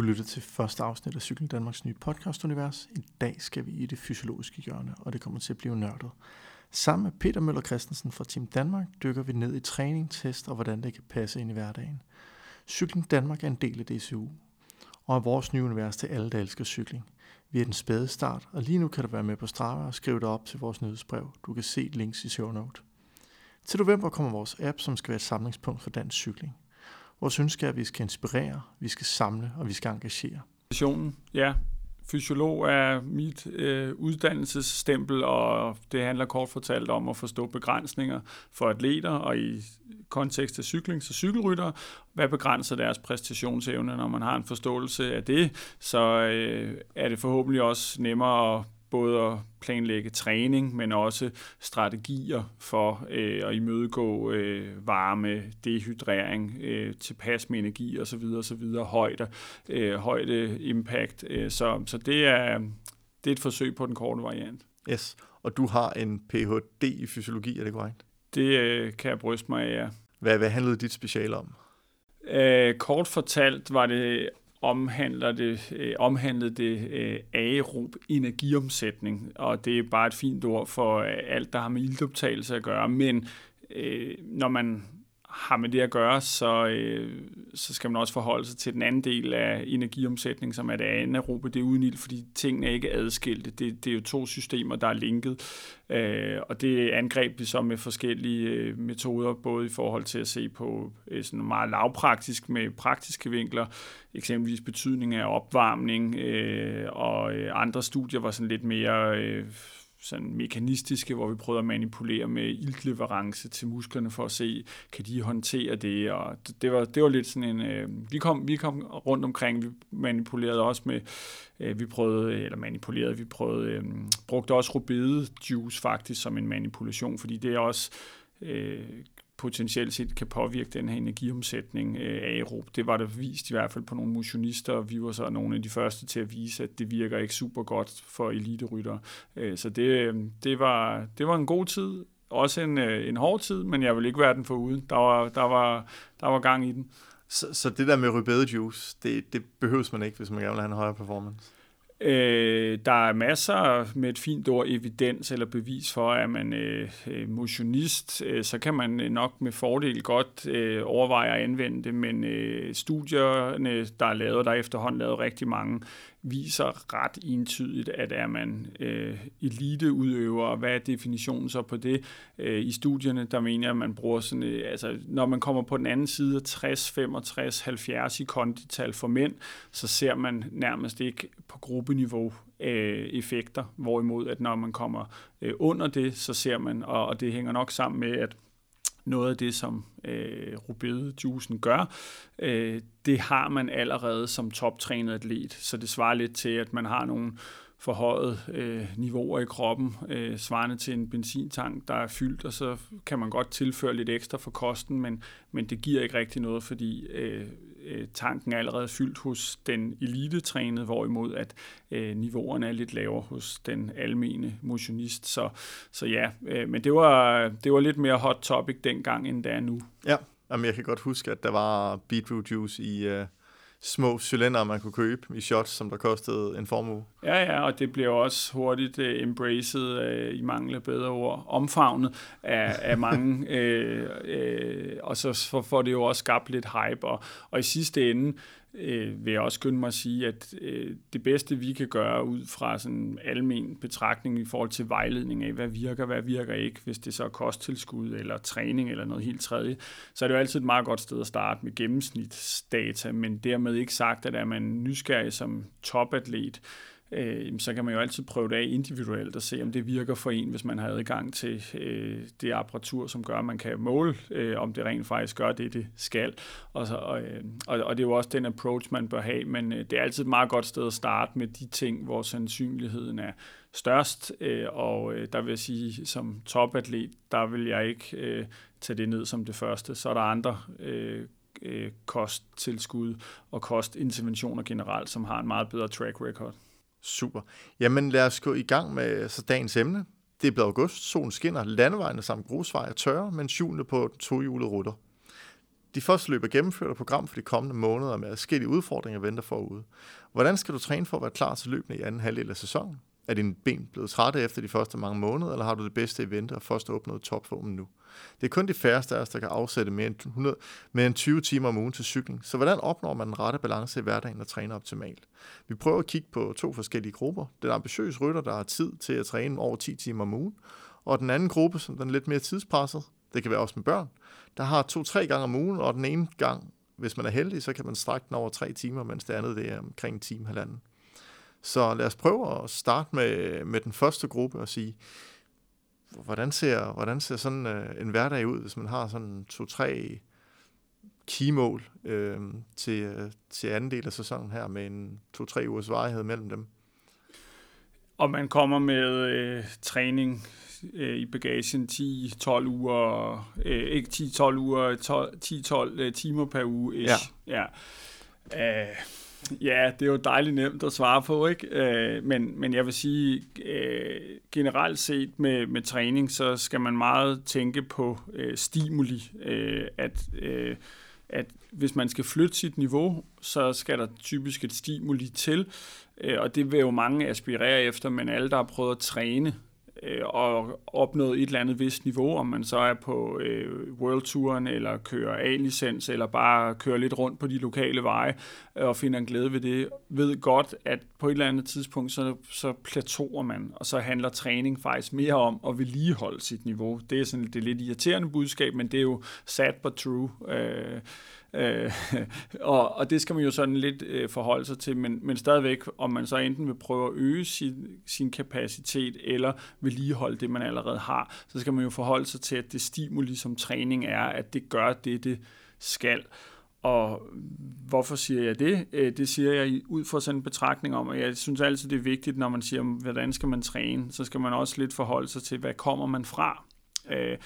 Du lytter til første afsnit af Cykel Danmarks nye podcast-univers. I dag skal vi i det fysiologiske hjørne, og det kommer til at blive nørdet. Sammen med Peter Møller Christensen fra Team Danmark dykker vi ned i træning, test og hvordan det kan passe ind i hverdagen. Cykling Danmark er en del af DCU, og er vores nye univers til alle, der elsker cykling. Vi er den spæde start, og lige nu kan du være med på Strava og skrive dig op til vores nyhedsbrev. Du kan se links i show note. Til november kommer vores app, som skal være et samlingspunkt for dansk cykling. Vores ønske er, at vi skal inspirere, vi skal samle og vi skal engagere. Ja, fysiolog er mit øh, uddannelsesstempel, og det handler kort fortalt om at forstå begrænsninger for atleter, og i kontekst af cykling, så cykelrytter, hvad begrænser deres præstationsevne, når man har en forståelse af det, så øh, er det forhåbentlig også nemmere at både at planlægge træning, men også strategier for øh, at imødegå øh, varme, dehydrering, øh, tilpas med energi osv. osv. højde, øh, højde impact. Øh, så, så det er, det er et forsøg på den korte variant. Yes, og du har en Ph.D. i fysiologi, er det korrekt? Det øh, kan jeg bryste mig af, ja. Hvad, hvad handlede dit speciale om? Øh, kort fortalt var det omhandler det, øh, omhandlede det øh, aerob energiomsætning, og det er bare et fint ord for øh, alt, der har med iltoptagelse at gøre, men øh, når man har med det at gøre, så, øh, så skal man også forholde sig til den anden del af energiomsætning, som er det anaerobe, det er uden ild, fordi tingene er ikke adskilte. Det, det er jo to systemer, der er linket, øh, og det angreb vi så med forskellige øh, metoder, både i forhold til at se på øh, sådan meget lavpraktisk med praktiske vinkler, eksempelvis betydning af opvarmning, øh, og øh, andre studier var sådan lidt mere... Øh, sådan mekanistiske, hvor vi prøvede at manipulere med iltleverance til musklerne for at se, kan de håndtere det, og det var, det var lidt sådan en, øh, vi, kom, vi kom rundt omkring, vi manipulerede også med, øh, vi prøvede, eller manipulerede, vi prøvede, øh, brugte også rubede juice faktisk som en manipulation, fordi det er også øh, potentielt set kan påvirke den her energiomsætning øh, aerob. Det var der vist i hvert fald på nogle motionister, og vi var så nogle af de første til at vise, at det virker ikke super godt for eliterytter. Øh, så det, øh, det, var, det var en god tid, også en, øh, en hård tid, men jeg vil ikke være den for uden. Der var, der var, der var gang i den. Så, så det der med rødbede juice, det, det behøves man ikke, hvis man gerne vil have en højere performance? Øh, der er masser med et fint ord evidens eller bevis for, at man øh, øh motionist, øh, så kan man øh, nok med fordel godt øh, overveje at anvende det, men øh, studierne, der er lavet, der er efterhånden lavet rigtig mange, viser ret entydigt, at er man øh, eliteudøver, hvad er definitionen så på det? Øh, I studierne, der mener jeg, at man bruger sådan, øh, altså når man kommer på den anden side af 60, 65, 70 i kondital for mænd, så ser man nærmest ikke på gruppeniveau øh, effekter, hvorimod at når man kommer øh, under det, så ser man, og, og det hænger nok sammen med, at noget af det, som øh, rubedejuicen gør, øh, det har man allerede som toptrænet atlet. Så det svarer lidt til, at man har nogle forhøjet øh, niveauer i kroppen, øh, svarende til en benzintank, der er fyldt, og så kan man godt tilføre lidt ekstra for kosten, men, men det giver ikke rigtig noget, fordi øh, øh, tanken er allerede fyldt hos den elitetrænede, hvorimod at øh, niveauerne er lidt lavere hos den almene motionist. Så, så ja, øh, men det var, det var lidt mere hot topic dengang, end det er nu. Ja, Jamen, jeg kan godt huske, at der var beetroot juice i... Øh små cylinder, man kunne købe i shots, som der kostede en formue. Ja, ja, og det blev også hurtigt uh, embraced, uh, i mangel af bedre ord, omfavnet af, af mange, uh, uh, og så får det jo også skabt lidt hype, og, og i sidste ende, øh, vil jeg også skynde mig at sige, at øh, det bedste, vi kan gøre ud fra sådan en almen betragtning i forhold til vejledning af, hvad virker, hvad virker ikke, hvis det så er kosttilskud eller træning eller noget helt tredje, så er det jo altid et meget godt sted at starte med gennemsnitsdata, men dermed ikke sagt, at er man nysgerrig som topatlet, øh, så kan man jo altid prøve det af individuelt og se, om det virker for en, hvis man har adgang til øh, det apparatur, som gør, at man kan måle, øh, om det rent faktisk gør det, det skal. Og, så, og, øh, og, og det er jo også den approach, man bør have, men øh, det er altid et meget godt sted at starte med de ting, hvor sandsynligheden er størst, øh, og øh, der vil jeg sige, som topatlet, der vil jeg ikke øh, tage det ned som det første. Så er der andre øh, øh, kosttilskud og kostinterventioner generelt, som har en meget bedre track record. Super. Jamen lad os gå i gang med så dagens emne. Det er blevet august, solen skinner, landevejene samt grusveje er tørre, men hjulene på tohjulede rutter. De første løb er gennemført og program for de kommende måneder med forskellige udfordringer venter forude. Hvordan skal du træne for at være klar til løbende i anden halvdel af sæsonen? Er dine ben blevet trætte efter de første mange måneder, eller har du det bedste i vente og først opnået topformen nu? Det er kun de færreste af os, der kan afsætte mere end, 100, mere end 20 timer om ugen til cykling. Så hvordan opnår man den rette balance i hverdagen og træner optimalt? Vi prøver at kigge på to forskellige grupper. Den ambitiøse rytter, der har tid til at træne over 10 timer om ugen, og den anden gruppe, som den er lidt mere tidspresset, det kan være også med børn, der har to-tre gange om ugen, og den ene gang, hvis man er heldig, så kan man strække den over tre timer, mens det andet det er omkring en time, halvanden. Så lad os prøve at starte med, med den første gruppe og sige, hvordan ser, hvordan ser sådan øh, en hverdag ud, hvis man har sådan to-tre keymål øh, til, øh, til anden del af sæsonen her med en to-tre ugers varighed mellem dem? Og man kommer med øh, træning øh, i bagagen 10-12 uger, øh, ikke 10-12 uger, 10-12 øh, timer per uge. Ish. Ja. ja. Øh, Ja, det er jo dejligt nemt at svare på, ikke? Øh, men, men jeg vil sige, øh, generelt set med, med træning, så skal man meget tænke på øh, stimuli. Øh, at, øh, at hvis man skal flytte sit niveau, så skal der typisk et stimuli til, øh, og det vil jo mange aspirere efter, men alle, der har prøvet at træne, øh, og opnået et eller andet vist niveau, om man så er på øh, World Touren, eller kører A-licens, eller bare kører lidt rundt på de lokale veje, øh, og finder en glæde ved det, ved godt, at på et eller andet tidspunkt, så, så plateauer man, og så handler træning faktisk mere om at vedligeholde sit niveau. Det er sådan det lidt irriterende budskab, men det er jo sad but true. Øh, Øh, og, og det skal man jo sådan lidt øh, forholde sig til, men, men stadigvæk, om man så enten vil prøve at øge sin, sin kapacitet, eller vedligeholde det, man allerede har, så skal man jo forholde sig til, at det stimuli som træning er, at det gør det, det skal. Og hvorfor siger jeg det? Øh, det siger jeg ud fra sådan en betragtning om, at jeg synes altid, det er vigtigt, når man siger, hvordan skal man træne, så skal man også lidt forholde sig til, hvad kommer man fra? Øh,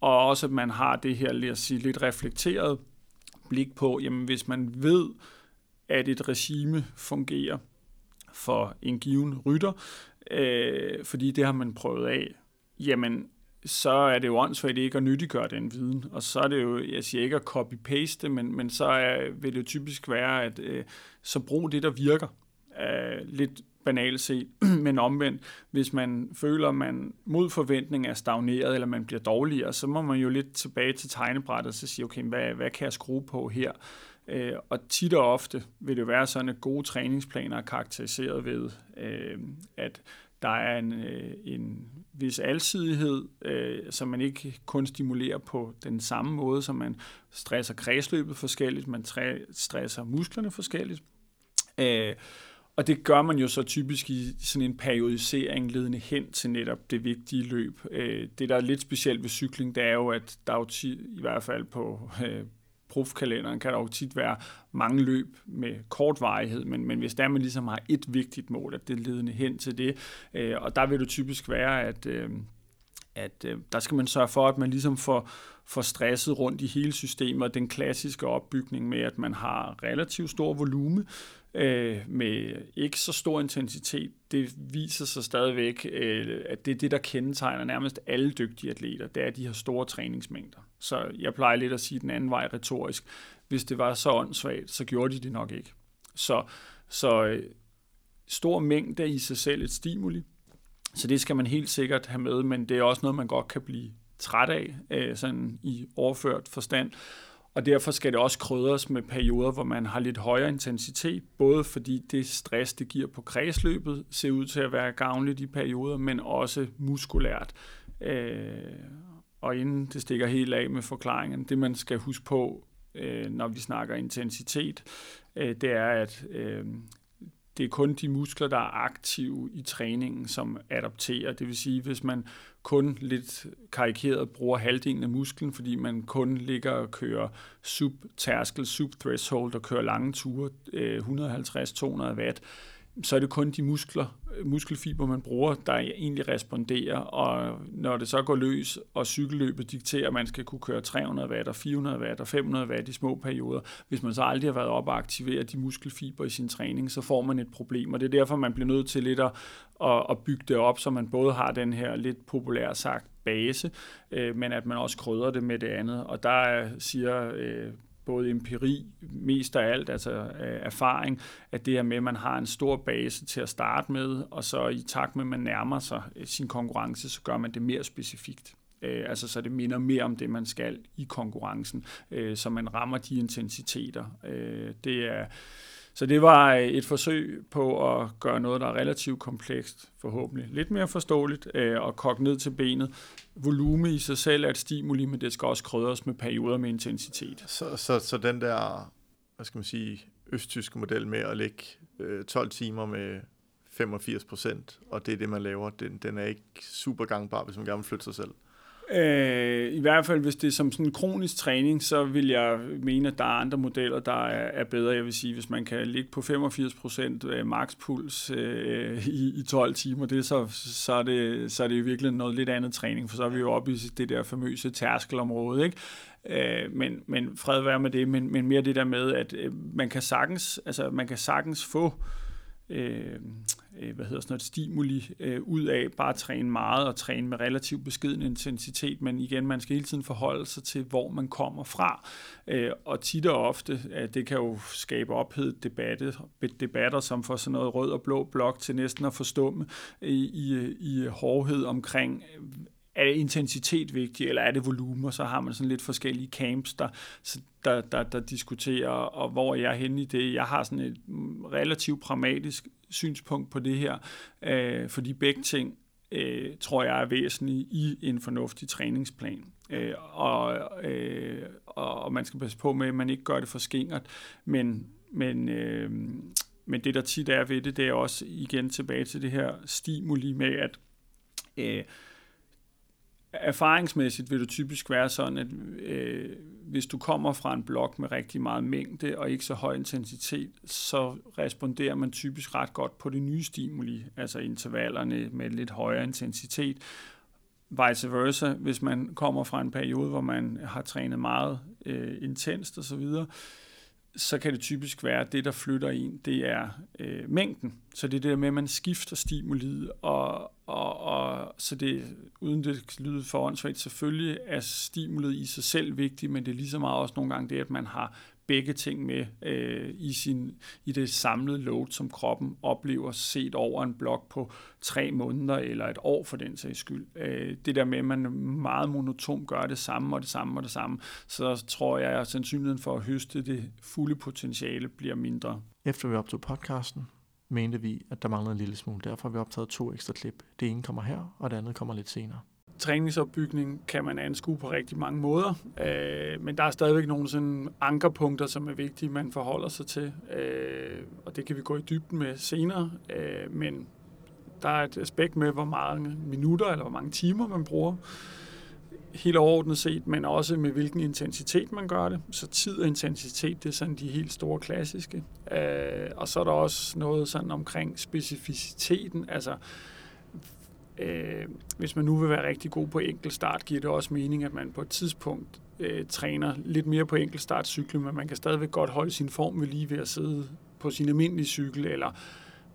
og også, at man har det her, lad os sige, lidt reflekteret blik på, jamen hvis man ved, at et regime fungerer for en given rytter, øh, fordi det har man prøvet af, jamen så er det jo åndssvagt ikke at nyttiggøre den viden. Og så er det jo, jeg siger ikke at copy-paste, men, men så er, vil det jo typisk være, at øh, så brug det, der virker. Øh, lidt banalt set, men omvendt, hvis man føler, at man mod forventning er stagneret, eller man bliver dårligere, så må man jo lidt tilbage til tegnebrættet og så sige, okay, hvad, hvad kan jeg skrue på her? Øh, og tit og ofte vil det være sådan, at gode træningsplaner er karakteriseret ved, øh, at der er en, øh, en vis alsidighed, øh, man ikke kun stimulerer på den samme måde, som man stresser kredsløbet forskelligt, man stresser musklerne forskelligt. Øh, og det gør man jo så typisk i sådan en periodisering ledende hen til netop det vigtige løb. Øh, det, der er lidt specielt ved cykling, det er jo, at der er jo tit, i hvert fald på øh, profkalenderen, kan der jo tit være mange løb med kort varighed, men, men hvis der man ligesom har et vigtigt mål, at det er ledende hen til det, øh, og der vil det typisk være, at øh, at øh, der skal man sørge for, at man ligesom får, får stresset rundt i hele systemet, og den klassiske opbygning med, at man har relativt stor volume, øh, med ikke så stor intensitet, det viser sig stadigvæk, øh, at det er det, der kendetegner nærmest alle dygtige atleter, det er de her store træningsmængder. Så jeg plejer lidt at sige den anden vej retorisk. Hvis det var så åndssvagt, så gjorde de det nok ikke. Så, så øh, stor mængde i sig selv et stimuli, så det skal man helt sikkert have med, men det er også noget, man godt kan blive træt af, øh, sådan i overført forstand. Og derfor skal det også krydres med perioder, hvor man har lidt højere intensitet, både fordi det stress, det giver på kredsløbet, ser ud til at være gavnligt i perioder, men også muskulært. Øh, og inden det stikker helt af med forklaringen, det man skal huske på, øh, når vi snakker intensitet, øh, det er, at øh, det er kun de muskler, der er aktive i træningen, som adapterer. Det vil sige, hvis man kun lidt karikeret bruger halvdelen af musklen, fordi man kun ligger og kører sub-tærskel, sub-threshold og kører lange ture, øh, 150-200 watt, så er det kun de muskler, muskelfiber, man bruger, der egentlig responderer, og når det så går løs, og cykelløbet dikterer, at man skal kunne køre 300 watt og 400 watt og 500 watt i små perioder, hvis man så aldrig har været op og aktivere de muskelfiber i sin træning, så får man et problem, og det er derfor, man bliver nødt til lidt at, at, bygge det op, så man både har den her lidt populært sagt base, øh, men at man også krydder det med det andet, og der øh, siger øh, både empiri, mest af alt, altså øh, erfaring, at det her med, at man har en stor base til at starte med, og så i takt med, at man nærmer sig øh, sin konkurrence, så gør man det mere specifikt. Øh, altså så det minder mere om det, man skal i konkurrencen, øh, så man rammer de intensiteter. Øh, det er, så det var øh, et forsøg på at gøre noget, der er relativt komplekst, forhåbentlig lidt mere forståeligt, øh, og kogt ned til benet. Volume i sig selv er et stimuli, men det skal også krydres med perioder med intensitet. Så, så, så den der, hvad skal man sige, østtyske model med at lægge 12 øh, timer med 85 procent, og det er det, man laver, den, den er ikke super gangbar, hvis man gerne vil flytte sig selv. Øh, I hvert fald, hvis det er som sådan en kronisk træning, så vil jeg mene, at der er andre modeller, der er, er bedre. Jeg vil sige, hvis man kan ligge på 85% øh, makspuls øh, i, i 12 timer, det, så, så, er det, så er det virkelig noget lidt andet træning, for så er vi jo oppe i det der famøse tærskelområde. Ikke? Øh, men, men fred være med det, men, men mere det der med, at øh, man kan sagtens, altså, man kan sagtens få øh, Øh, øh, hvad hedder sådan noget, stimuli øh, ud af bare at træne meget og træne med relativt beskeden intensitet, men igen, man skal hele tiden forholde sig til, hvor man kommer fra. Øh, og tit og ofte, øh, det kan jo skabe ophedet debatte, debatter, som får sådan noget rød og blå blok til næsten at forstumme i, i, i hårdhed omkring, er det intensitet vigtigt, eller er det volumen, og så har man sådan lidt forskellige camps, der, der, der, der diskuterer, og hvor jeg er henne i det. Jeg har sådan et relativt pragmatisk synspunkt på det her, øh, fordi begge ting øh, tror jeg er væsentlige i en fornuftig træningsplan. Øh, og, øh, og man skal passe på med, at man ikke gør det for skingert, men, men, øh, men det der tit er ved det, det er også igen tilbage til det her stimuli med, at øh, erfaringsmæssigt vil det typisk være sådan, at øh, hvis du kommer fra en blok med rigtig meget mængde og ikke så høj intensitet, så responderer man typisk ret godt på det nye stimuli, altså intervallerne med lidt højere intensitet. Vice versa, hvis man kommer fra en periode, hvor man har trænet meget øh, intenst osv., så, så kan det typisk være, at det, der flytter en, det er øh, mængden. Så det er det med, at man skifter stimuliet, og, og, og så det, uden det lyder for åndssvagt, selvfølgelig er stimulet i sig selv vigtigt, men det er lige så meget også nogle gange det, at man har begge ting med øh, i, sin, i det samlede load, som kroppen oplever set over en blok på tre måneder eller et år for den sags skyld. Øh, det der med, at man meget monotom gør det samme og det samme og det samme, så tror jeg, at sandsynligheden for at høste det fulde potentiale bliver mindre. Efter vi optog podcasten, mente vi, at der manglede en lille smule. Derfor har vi optaget to ekstra klip. Det ene kommer her, og det andet kommer lidt senere. Træningsopbygning kan man anskue på rigtig mange måder, øh, men der er stadigvæk nogle sådan ankerpunkter, som er vigtige, man forholder sig til, øh, og det kan vi gå i dybden med senere, øh, men der er et aspekt med, hvor mange minutter eller hvor mange timer man bruger. Helt overordnet set, men også med hvilken intensitet man gør det. Så tid og intensitet, det er sådan de helt store klassiske. Øh, og så er der også noget sådan omkring specificiteten, altså øh, hvis man nu vil være rigtig god på enkeltstart, giver det også mening, at man på et tidspunkt øh, træner lidt mere på enkeltstartcyklen, men man kan stadigvæk godt holde sin form ved lige ved at sidde på sin almindelige cykel, eller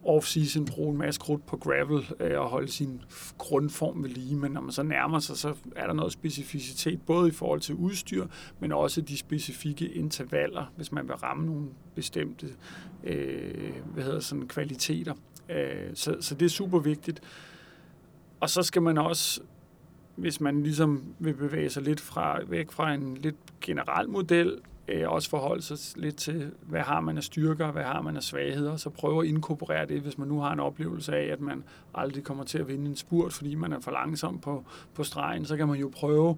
off-season bruge en masse krudt på gravel øh, og holde sin grundform ved lige, men når man så nærmer sig, så er der noget specificitet, både i forhold til udstyr, men også de specifikke intervaller, hvis man vil ramme nogle bestemte øh, hvad hedder sådan, kvaliteter. Øh, så, så det er super vigtigt. Og så skal man også, hvis man ligesom vil bevæge sig lidt fra, væk fra en lidt generel model, øh, også forholde sig lidt til, hvad har man af styrker, hvad har man af svagheder, og så prøve at inkorporere det, hvis man nu har en oplevelse af, at man aldrig kommer til at vinde en spurt, fordi man er for langsom på, på stregen, så kan man jo prøve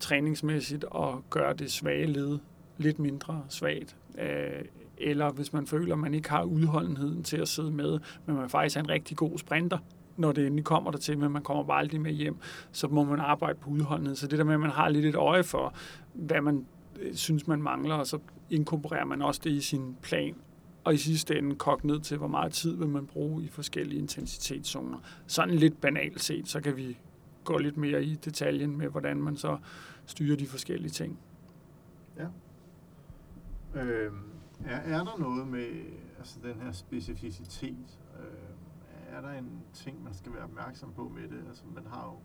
træningsmæssigt at gøre det svage led lidt mindre svagt. Øh, eller hvis man føler, at man ikke har udholdenheden til at sidde med, men man faktisk er en rigtig god sprinter, når det endelig kommer der til, men man kommer bare aldrig med hjem, så må man arbejde på udholdenhed. Så det der med, at man har lidt et øje for, hvad man øh, synes, man mangler, og så inkorporerer man også det i sin plan, og i sidste ende kogt ned til, hvor meget tid vil man bruge i forskellige intensitetszoner. Sådan lidt banalt set, så kan vi gå lidt mere i detaljen med, hvordan man så styrer de forskellige ting. Ja. Øh, er, er der noget med altså den her specificitet? Er der en ting, man skal være opmærksom på med det? Altså, man har jo,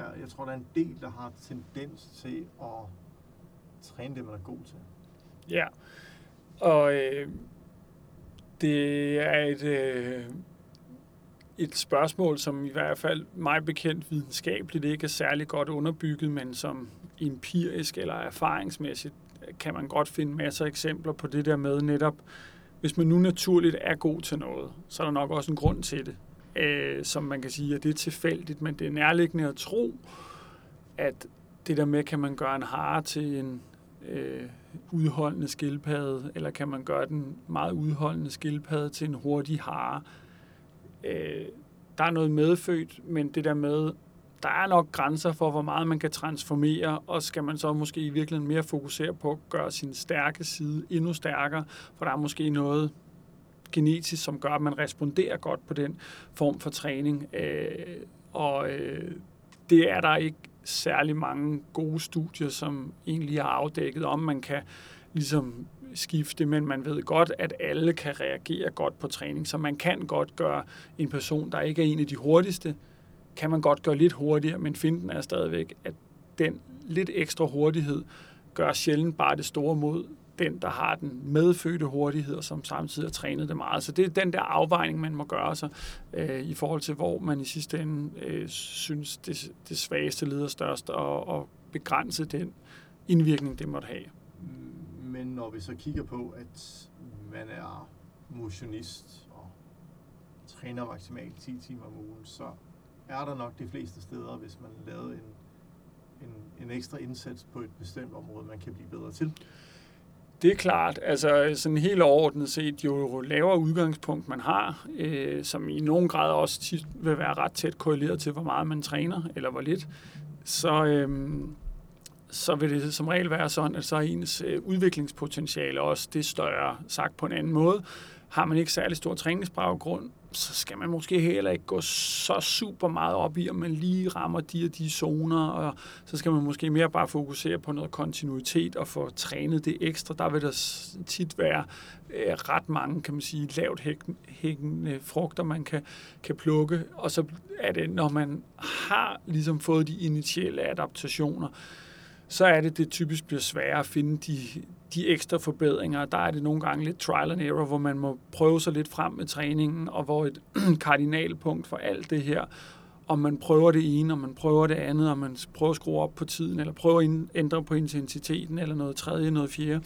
der, jeg tror, der er en del, der har tendens til at træne det, man er god til. Ja, og øh, det er et, øh, et spørgsmål, som i hvert fald mig bekendt videnskabeligt ikke er særlig godt underbygget, men som empirisk eller erfaringsmæssigt kan man godt finde masser af eksempler på det der med netop, hvis man nu naturligt er god til noget, så er der nok også en grund til det, øh, som man kan sige, at det er tilfældigt, men det er nærliggende at tro, at det der med, kan man gøre en hare til en øh, udholdende skildpadde, eller kan man gøre den meget udholdende skildpadde til en hurtig hare. Øh, der er noget medfødt, men det der med, der er nok grænser for, hvor meget man kan transformere, og skal man så måske i virkeligheden mere fokusere på at gøre sin stærke side endnu stærkere, for der er måske noget genetisk, som gør, at man responderer godt på den form for træning. Øh, og øh, det er der ikke særlig mange gode studier, som egentlig har afdækket, om man kan ligesom skifte, men man ved godt, at alle kan reagere godt på træning, så man kan godt gøre en person, der ikke er en af de hurtigste, kan man godt gøre lidt hurtigere, men finden er stadigvæk, at den lidt ekstra hurtighed gør sjældent bare det store mod den, der har den medfødte hurtighed, og som samtidig har trænet det meget. Så det er den der afvejning, man må gøre sig øh, i forhold til, hvor man i sidste ende øh, synes, det, det svageste lider størst, og, og begrænse den indvirkning, det måtte have. Men når vi så kigger på, at man er motionist og træner maksimalt 10 timer om ugen, så er der nok de fleste steder, hvis man lavede en, en, en ekstra indsats på et bestemt område, man kan blive bedre til. Det er klart. Altså sådan helt overordnet set, jo lavere udgangspunkt man har, øh, som i nogen grad også tit vil være ret tæt korreleret til, hvor meget man træner, eller hvor lidt, så, øh, så vil det som regel være sådan, at så er ens øh, udviklingspotentiale også det større, sagt på en anden måde. Har man ikke særlig stor træningsbaggrund, så skal man måske heller ikke gå så super meget op i, om man lige rammer de og de zoner, og så skal man måske mere bare fokusere på noget kontinuitet og få trænet det ekstra. Der vil der tit være øh, ret mange, kan man sige, lavt hængende frugter, man kan, kan plukke, og så er det, når man har ligesom fået de initielle adaptationer, så er det, det typisk bliver sværere at finde de, de ekstra forbedringer. Der er det nogle gange lidt trial and error, hvor man må prøve sig lidt frem med træningen, og hvor et kardinalpunkt for alt det her, om man prøver det ene, om man prøver det andet, om man prøver at skrue op på tiden, eller prøver at ændre på intensiteten, eller noget tredje, noget fjerde,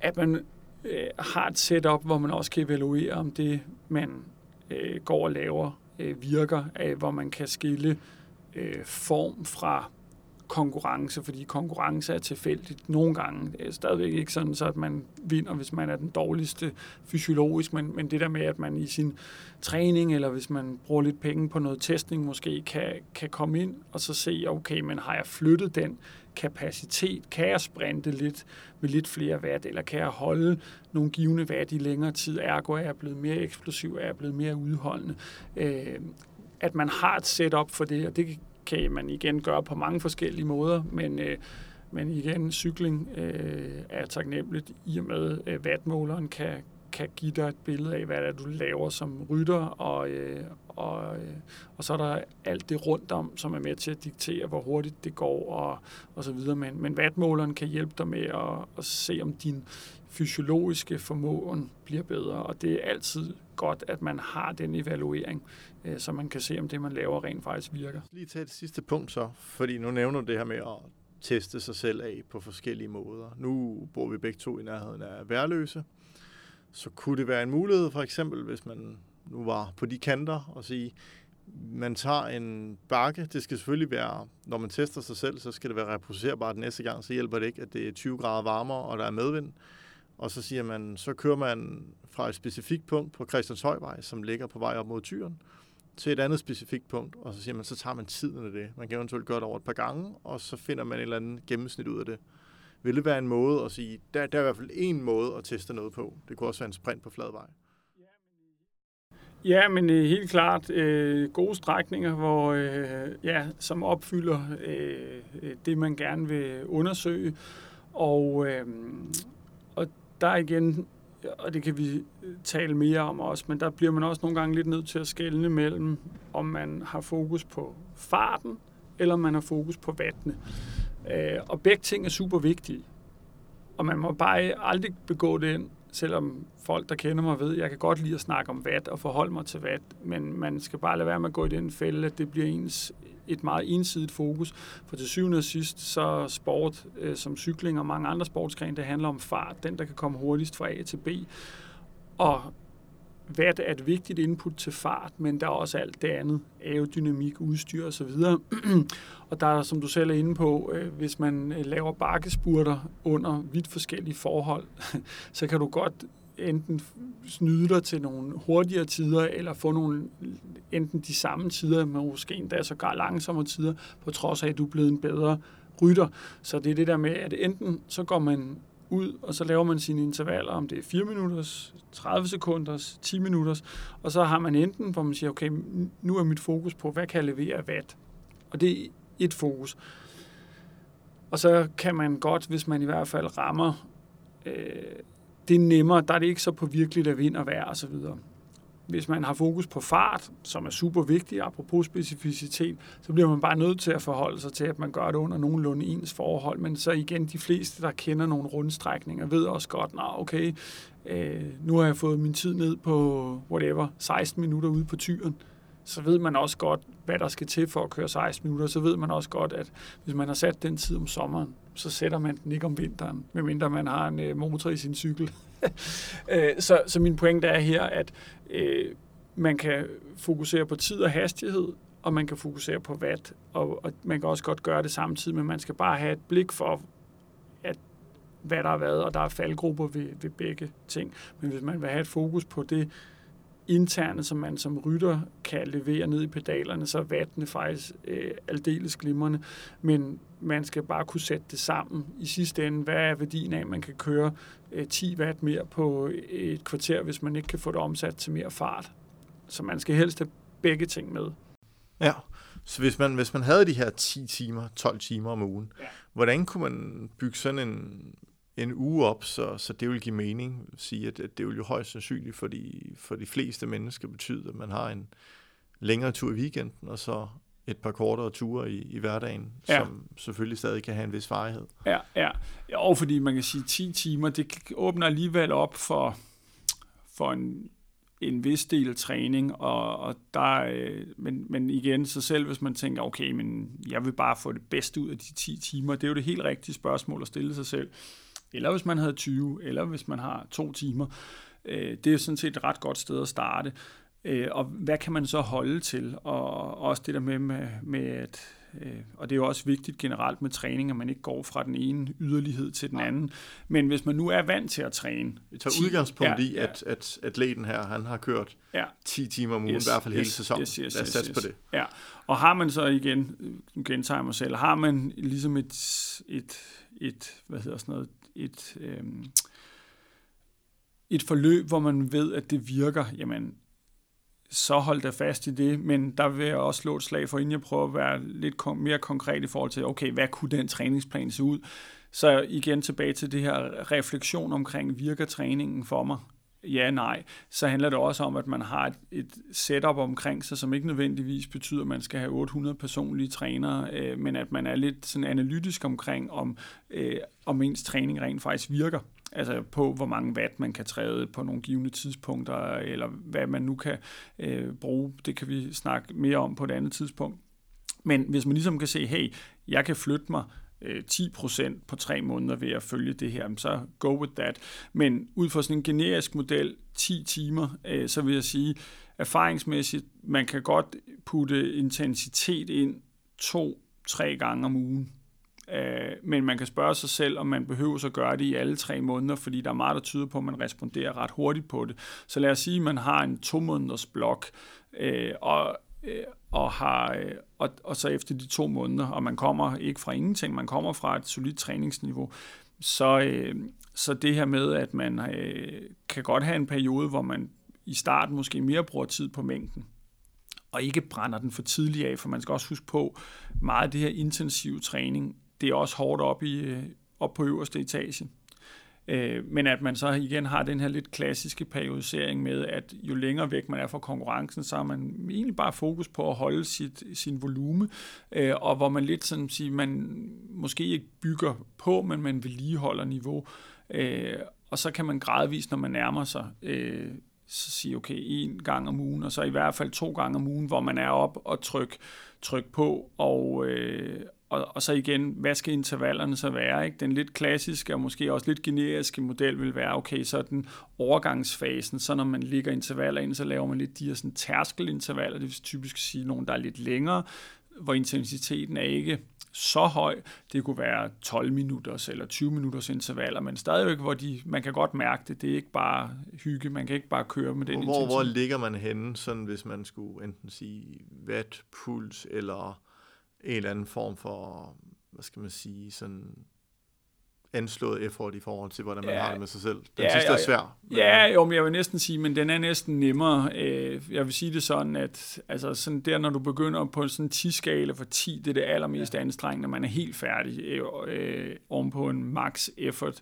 at man øh, har et setup, hvor man også kan evaluere, om det, man øh, går og laver, øh, virker, øh, hvor man kan skille øh, form fra konkurrence, fordi konkurrence er tilfældigt nogle gange. Det er stadigvæk ikke sådan, så at man vinder, hvis man er den dårligste fysiologisk, men, men det der med, at man i sin træning, eller hvis man bruger lidt penge på noget testning, måske kan, kan komme ind og så se, okay, men har jeg flyttet den kapacitet? Kan jeg sprinte lidt med lidt flere watt, eller kan jeg holde nogle givende watt i længere tid? Ergo er jeg blevet mere eksplosiv, er jeg blevet mere udholdende? Øh, at man har et setup for det, og det kan man igen gøre på mange forskellige måder, men, øh, men igen, cykling øh, er taknemmeligt i og med, at wattmåleren kan, kan give dig et billede af, hvad det er, du laver som rytter, og, øh, og, øh, og så er der alt det rundt om, som er med til at diktere, hvor hurtigt det går, og, og så videre. Men, men wattmåleren kan hjælpe dig med at, at se, om din fysiologiske formåen bliver bedre, og det er altid godt, at man har den evaluering, Øh, så man kan se, om det, man laver, rent faktisk virker. Lige til et sidste punkt så, fordi nu nævner du det her med at teste sig selv af på forskellige måder. Nu bor vi begge to i nærheden af værløse, så kunne det være en mulighed, for eksempel, hvis man nu var på de kanter og sige, man tager en bakke, det skal selvfølgelig være, når man tester sig selv, så skal det være reproducerbart næste gang, så hjælper det ikke, at det er 20 grader varmere, og der er medvind. Og så siger man, så kører man fra et specifikt punkt på Christianshøjvej, som ligger på vej op mod Tyren, til et andet specifikt punkt, og så siger man, så tager man tiden af det. Man kan eventuelt gøre det over et par gange, og så finder man et eller andet gennemsnit ud af det. Vil det være en måde at sige, der, der er i hvert fald en måde at teste noget på. Det kunne også være en sprint på flad vej. Ja, men øh, helt klart øh, gode strækninger, hvor, øh, ja, som opfylder øh, øh det, man gerne vil undersøge. Og, øh, og der igen, og det kan vi øh, tale mere om også, men der bliver man også nogle gange lidt nødt til at skelne mellem, om man har fokus på farten, eller man har fokus på vattene. Øh, og begge ting er super vigtige. og man må bare aldrig begå den, selvom folk, der kender mig, ved, jeg kan godt lide at snakke om vat og forholde mig til vat, men man skal bare lade være med at gå i den fælde, at det bliver ens et meget ensidigt fokus. For til syvende og sidst, så sport øh, som cykling og mange andre sportsgrene, det handler om fart, den der kan komme hurtigst fra A til B. Og vat er et vigtigt input til fart, men der er også alt det andet, aerodynamik, udstyr osv. og der er, som du selv er inde på, øh, hvis man øh, laver bakkespurter under vidt forskellige forhold, så kan du godt enten snyde dig til nogle hurtigere tider, eller få nogle enten de samme tider, men måske endda sågar langsommere tider, på trods af, at du er blevet en bedre rytter. Så det er det der med, at enten så går man ud, og så laver man sine intervaller, om det er 4 minutters, 30 sekunders, 10 minutters, og så har man enten, hvor man siger, okay, nu er mit fokus på, hvad kan jeg levere hvad? watt? Og det er et fokus. Og så kan man godt, hvis man i hvert fald rammer, øh, det er nemmere, der er det ikke så påvirkeligt af vind og vejr og så videre hvis man har fokus på fart, som er super vigtig, apropos specificitet, så bliver man bare nødt til at forholde sig til, at man gør det under nogenlunde ens forhold. Men så igen, de fleste, der kender nogle rundstrækninger, ved også godt, at okay, øh, nu har jeg fået min tid ned på, whatever, 16 minutter ude på tyren. Så ved man også godt, hvad der skal til for at køre 16 minutter. Så ved man også godt, at hvis man har sat den tid om sommeren, så sætter man den ikke om vinteren, medmindre man har en øh, motor i sin cykel. Øh, så, så min pointe er her, at øh, man kan fokusere på tid og hastighed, og man kan fokusere på watt, og, og man kan også godt gøre det samtidig, men man skal bare have et blik for, at hvad der har været, og der er faldgrupper ved, ved begge ting. Men hvis man vil have et fokus på det interne, som man som rytter kan levere ned i pedalerne, så er vattene faktisk øh, aldeles glimrende. Men man skal bare kunne sætte det sammen. I sidste ende, hvad er værdien af, at man kan køre øh, 10 watt mere på et kvarter, hvis man ikke kan få det omsat til mere fart. Så man skal helst have begge ting med. Ja, så hvis man, hvis man havde de her 10 timer, 12 timer om ugen, ja. hvordan kunne man bygge sådan en, en uge op, så, så det vil give mening. Sige, at, at det vil jo højst sandsynligt for de, for de fleste mennesker betyde, at man har en længere tur i weekenden, og så et par kortere ture i, i hverdagen, ja. som selvfølgelig stadig kan have en vis varighed. Ja, ja. Og fordi man kan sige, 10 timer, det åbner alligevel op for, for en, en vis del træning, og, og der, øh, men, men igen, så selv hvis man tænker, okay, men jeg vil bare få det bedste ud af de 10 timer, det er jo det helt rigtige spørgsmål at stille sig selv. Eller hvis man havde 20, eller hvis man har to timer. Øh, det er sådan set et ret godt sted at starte. Øh, og hvad kan man så holde til? Og også det der med, med, med at øh, og det er jo også vigtigt generelt med træning, at man ikke går fra den ene yderlighed til den anden. Men hvis man nu er vant til at træne... Vi tager 10, udgangspunkt ja, i, at, at atleten her, han har kørt ja. 10 timer om ugen, yes, i hvert fald yes, hele sæsonen. Yes, yes, Lad os yes, yes. på det. Ja, og har man så igen, gentager mig selv, har man ligesom et, et, et hvad hedder sådan noget, et, øh, et forløb, hvor man ved, at det virker, jamen, så hold da fast i det, men der vil jeg også slå et slag for, inden jeg prøver at være lidt mere konkret i forhold til, okay, hvad kunne den træningsplan se ud? Så igen tilbage til det her refleksion omkring, virker træningen for mig? Ja, nej. Så handler det også om, at man har et, et setup omkring sig, som ikke nødvendigvis betyder, at man skal have 800 personlige trænere, øh, men at man er lidt sådan analytisk omkring, om, øh, om ens træning rent faktisk virker altså på hvor mange watt man kan træde på nogle givende tidspunkter, eller hvad man nu kan øh, bruge. Det kan vi snakke mere om på et andet tidspunkt. Men hvis man ligesom kan se, hey, jeg kan flytte mig øh, 10% på tre måneder ved at følge det her, så go with that. Men ud fra sådan en generisk model, 10 timer, øh, så vil jeg sige, erfaringsmæssigt, man kan godt putte intensitet ind to-tre gange om ugen. Øh, men man kan spørge sig selv, om man behøver at gøre det i alle tre måneder, fordi der er meget, der tyder på, at man responderer ret hurtigt på det. Så lad os sige, at man har en to måneders blok, øh, og øh, og, har, øh, og, og så efter de to måneder, og man kommer ikke fra ingenting, man kommer fra et solidt træningsniveau, så, øh, så det her med, at man øh, kan godt have en periode, hvor man i starten måske mere bruger tid på mængden, og ikke brænder den for tidligt af, for man skal også huske på, meget af det her intensive træning det er også hårdt op, i, øh, op på øverste etage. Øh, men at man så igen har den her lidt klassiske periodisering med, at jo længere væk man er fra konkurrencen, så har man egentlig bare fokus på at holde sit, sin volume, øh, og hvor man lidt sådan sige, man måske ikke bygger på, men man vedligeholder niveau. Øh, og så kan man gradvist, når man nærmer sig, øh, så sige, okay, en gang om ugen, og så i hvert fald to gange om ugen, hvor man er op og tryk, tryk på, og, øh, og, og så igen, hvad skal intervallerne så være? Ikke? Den lidt klassiske og måske også lidt generiske model vil være, okay, så den overgangsfasen, så når man ligger intervaller ind, så laver man lidt de her sådan tærskelintervaller, det vil typisk sige nogle, der er lidt længere, hvor intensiteten er ikke så høj. Det kunne være 12 minutters eller 20 minutters intervaller, men stadigvæk, hvor de, man kan godt mærke det. Det er ikke bare hygge, man kan ikke bare køre med den hvor, Hvor ligger man henne, sådan hvis man skulle enten sige watt, puls eller en eller anden form for, hvad skal man sige, sådan anslået effort i forhold til, hvordan man ja, har det med sig selv. Den ja, sidste er svær. Ja, jo, men jeg vil næsten sige, men den er næsten nemmere. Øh, jeg vil sige det sådan, at altså sådan der, når du begynder på sådan en 10-skala for 10, det er det allermest ja. anstrengende, man er helt færdig øh, øh, oven på en max effort,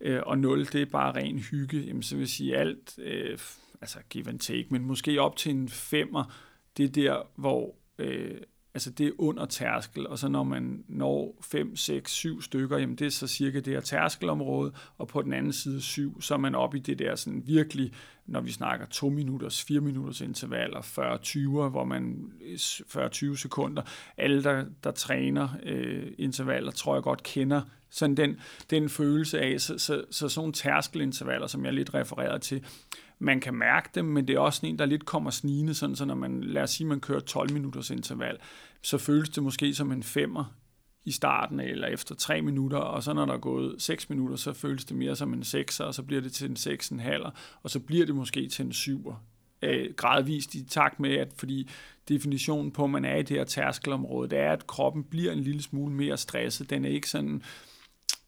øh, og 0, det er bare ren hygge. Jamen, så vil jeg sige alt, øh, altså give and take, men måske op til en femmer, det er der, hvor øh, altså det er under tærskel, og så når man når 5, 6, 7 stykker, jamen det er så cirka det her tærskelområde, og på den anden side 7, så er man oppe i det der sådan virkelig, når vi snakker 2 minutters, 4 minutters intervaller, 40-20, hvor man 40-20 sekunder. Alle, der, der træner øh, intervaller, tror jeg godt kender sådan den, den følelse af, så, så, så sådan nogle tærskelintervaller, som jeg lidt refererede til, man kan mærke dem, men det er også en, der lidt kommer snigende, sådan, så når man, lad os sige, man kører 12 minutters interval, så føles det måske som en femmer i starten eller efter 3 minutter, og så når der er gået 6 minutter, så føles det mere som en 6'er, og så bliver det til en 6,5, og så bliver det måske til en 7'er øh, gradvist i takt med, at fordi definitionen på, at man er i det her tærskelområde, det er, at kroppen bliver en lille smule mere stresset. Den er ikke sådan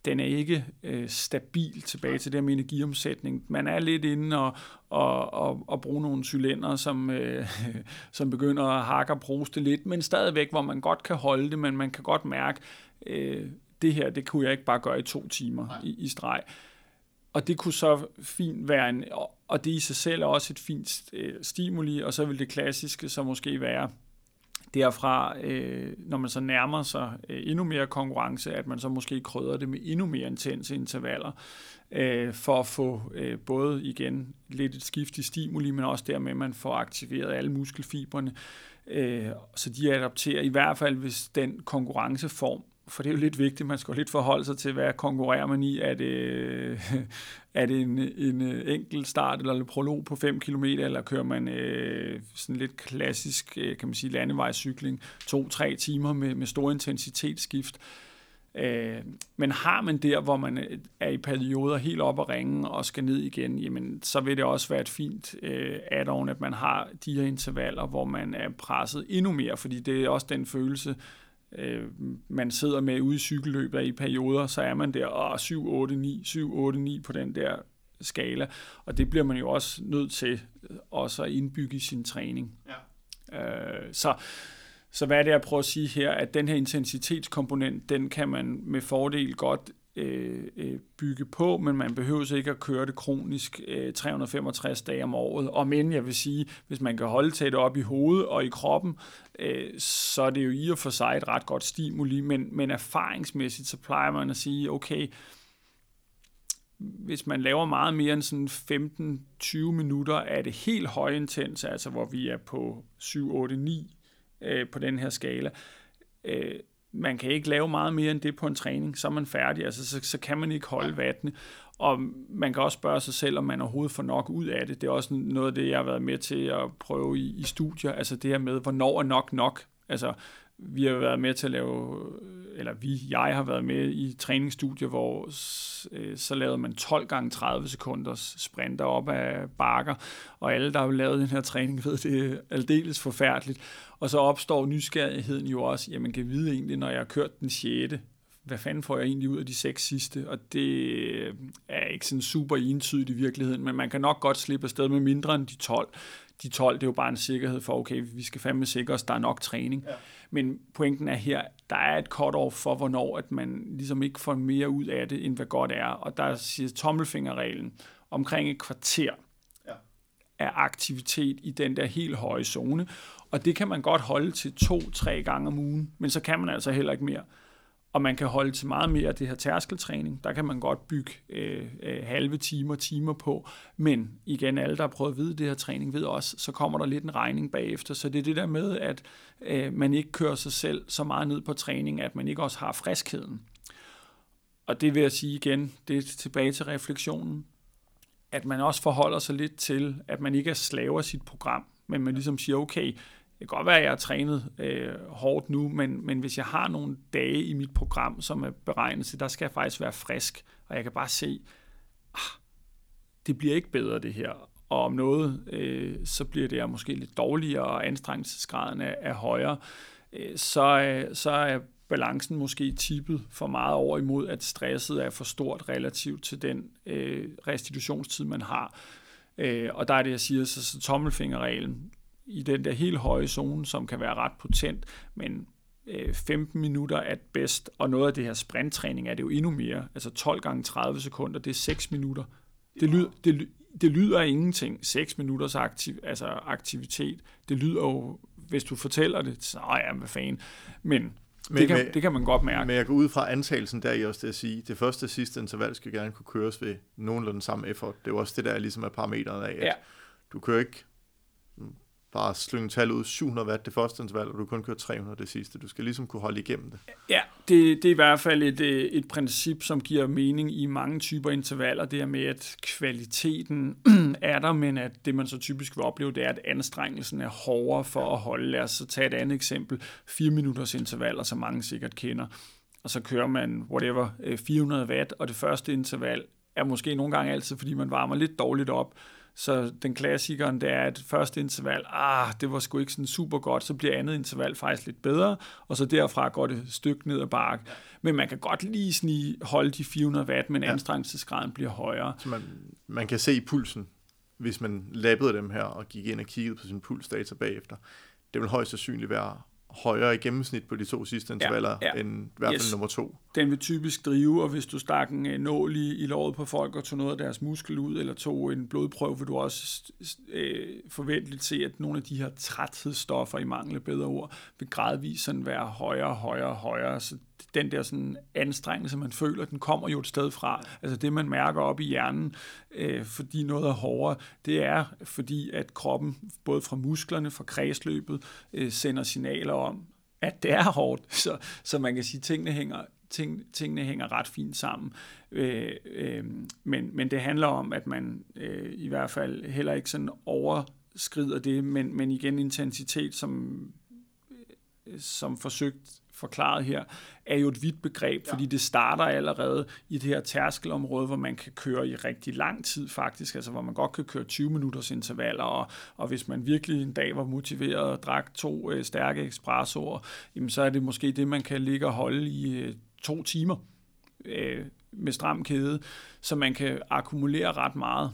den er ikke øh, stabil tilbage til det her med energiomsætning. Man er lidt inde og, og, og, og bruge nogle cylinder, som, øh, som begynder at hakke og proste lidt, men stadigvæk, hvor man godt kan holde det, men man kan godt mærke, øh, det her, det kunne jeg ikke bare gøre i to timer i, i streg. Og det kunne så fint være en, og det i sig selv er også et fint øh, stimuli, og så vil det klassiske så måske være, derfra, øh, når man så nærmer sig øh, endnu mere konkurrence, at man så måske krydder det med endnu mere intense intervaller, øh, for at få øh, både igen lidt et skift i stimuli, men også dermed, at man får aktiveret alle muskelfibrene, øh, så de adapterer i hvert fald, hvis den konkurrenceform for det er jo lidt vigtigt, man skal lidt forholde sig til, hvad konkurrerer man i. Er det, er det en, en øh, enkelt start eller en prolog på 5 km, eller kører man øh, sådan lidt klassisk, øh, kan man sige, landevejscykling, to-tre timer med, med stor intensitetsskift. Øh, men har man der, hvor man øh, er i perioder helt op og ringe og skal ned igen, jamen, så vil det også være et fint øh, add-on, at man har de her intervaller, hvor man er presset endnu mere, fordi det er også den følelse, øh, man sidder med ude i cykelløbet i perioder, så er man der åh, 7, 8, 9, 7, 8, 9 på den der skala, og det bliver man jo også nødt til også at indbygge i sin træning. Ja. Øh, så, så hvad er det, jeg prøver at sige her, at den her intensitetskomponent, den kan man med fordel godt øh, øh, bygge på, men man behøver ikke at køre det kronisk øh, 365 dage om året. Og men jeg vil sige, hvis man kan holde tæt op i hovedet og i kroppen, øh, så er det jo i og for sig et ret godt stimuli, men, men erfaringsmæssigt, så plejer man at sige, okay, hvis man laver meget mere end sådan 15-20 minutter af det helt højintense, altså hvor vi er på 7, 8, 9 øh, på den her skala, øh, man kan ikke lave meget mere end det på en træning, så er man færdig, altså så, så kan man ikke holde vattene. Og man kan også spørge sig selv, om man overhovedet får nok ud af det. Det er også noget af det, jeg har været med til at prøve i, i studier, altså det her med, hvornår er nok nok? Altså, vi har været med til at lave, eller vi, jeg har været med i træningsstudier, hvor øh, så lavede man 12 gange 30 sekunders sprinter op af bakker, og alle, der har lavet den her træning, ved, det er aldeles forfærdeligt. Og så opstår nysgerrigheden jo også, jamen kan vide egentlig, når jeg har kørt den 6., hvad fanden får jeg egentlig ud af de seks sidste? Og det øh, er ikke sådan super entydigt i virkeligheden, men man kan nok godt slippe afsted med mindre end de 12. De 12, det er jo bare en sikkerhed for, okay, vi skal fandme sikre os, der er nok træning. Ja. Men pointen er her, der er et cut-off for, hvornår at man ligesom ikke får mere ud af det, end hvad godt er. Og der siger tommelfingerreglen omkring et kvarter ja. af aktivitet i den der helt høje zone. Og det kan man godt holde til to-tre gange om ugen, men så kan man altså heller ikke mere. Og man kan holde til meget mere af det her tærskeltræning. Der kan man godt bygge øh, øh, halve timer, timer på. Men igen, alle, der har prøvet at vide det her træning, ved også, så kommer der lidt en regning bagefter. Så det er det der med, at øh, man ikke kører sig selv så meget ned på træning, at man ikke også har friskheden. Og det vil jeg sige igen, det er tilbage til refleksionen, at man også forholder sig lidt til, at man ikke er slave af sit program, men man ligesom siger, okay, det kan godt være, at jeg har trænet øh, hårdt nu, men, men hvis jeg har nogle dage i mit program, som er beregnet til, der skal jeg faktisk være frisk, og jeg kan bare se, ah, det bliver ikke bedre det her, og om noget, øh, så bliver det måske lidt dårligere, og anstrengelsesgraden er, er højere, øh, så, øh, så er balancen måske tippet for meget over imod, at stresset er for stort relativt til den øh, restitutionstid, man har. Øh, og der er det, jeg siger, så, så tommelfingerreglen, i den der helt høje zone, som kan være ret potent, men 15 øh, minutter er bedst, og noget af det her sprinttræning er det jo endnu mere. Altså 12 gange 30 sekunder, det er 6 minutter. Det lyder, det, det lyder ingenting. 6 minutters aktiv, altså aktivitet, det lyder jo, hvis du fortæller det, så ja, hvad fanden. Men, men det, kan, med, det kan man godt mærke. Men jeg går ud fra antagelsen der i også det at sige, det første og sidste interval skal gerne kunne køres ved nogenlunde samme effort. Det er jo også det, der ligesom er parametret af, at ja. du kører ikke bare slynge tal ud 700 watt det første interval, og du kun kører 300 det sidste. Du skal ligesom kunne holde igennem det. Ja, det, det er i hvert fald et, øh, et princip, som giver mening i mange typer intervaller. Det er med, at kvaliteten er der, men at det man så typisk vil opleve, det er, at anstrengelsen er hårdere for at holde. Lad os så tage et andet eksempel. 4 minutters intervaller, som mange sikkert kender. Og så kører man, whatever, øh, 400 watt, og det første interval er måske nogle gange altid, fordi man varmer lidt dårligt op så den klassikeren, det er, at første interval, ah, det var sgu ikke sådan super godt, så bliver andet interval faktisk lidt bedre, og så derfra går det et stykke ned ad bakke. Ja. Men man kan godt lige snige, holde de 400 watt, men ja. anstrengelsesgraden bliver højere. Så man, man kan se pulsen, hvis man lappede dem her og gik ind og kiggede på sin pulsdata bagefter. Det vil højst sandsynligt være højere i gennemsnit på de to sidste intervaller, ja, ja. end i hvert fald yes. nummer to. Den vil typisk drive, og hvis du stak en øh, nål i, i låret på folk og tog noget af deres muskel ud, eller tog en blodprøve, vil du også øh, forventeligt se, at nogle af de her træthedsstoffer, i mangel af bedre ord, vil gradvist sådan være højere, højere, højere. Så den der sådan anstrengelse, man føler, den kommer jo et sted fra. Altså det, man mærker op i hjernen, øh, fordi noget er hårdere, det er fordi, at kroppen, både fra musklerne, fra kredsløbet, øh, sender signaler om, at det er hårdt. Så, så man kan sige, at tingene hænger, ting, tingene hænger ret fint sammen. Øh, øh, men, men det handler om, at man øh, i hvert fald heller ikke sådan overskrider det, men, men igen intensitet, som, øh, som forsøgt forklaret her, er jo et vidt begreb, ja. fordi det starter allerede i det her tærskelområde, hvor man kan køre i rigtig lang tid faktisk, altså hvor man godt kan køre 20 minutters intervaller, og, og hvis man virkelig en dag var motiveret og drak to øh, stærke espressoer, jamen så er det måske det, man kan ligge og holde i øh, to timer øh, med stram kæde, så man kan akkumulere ret meget.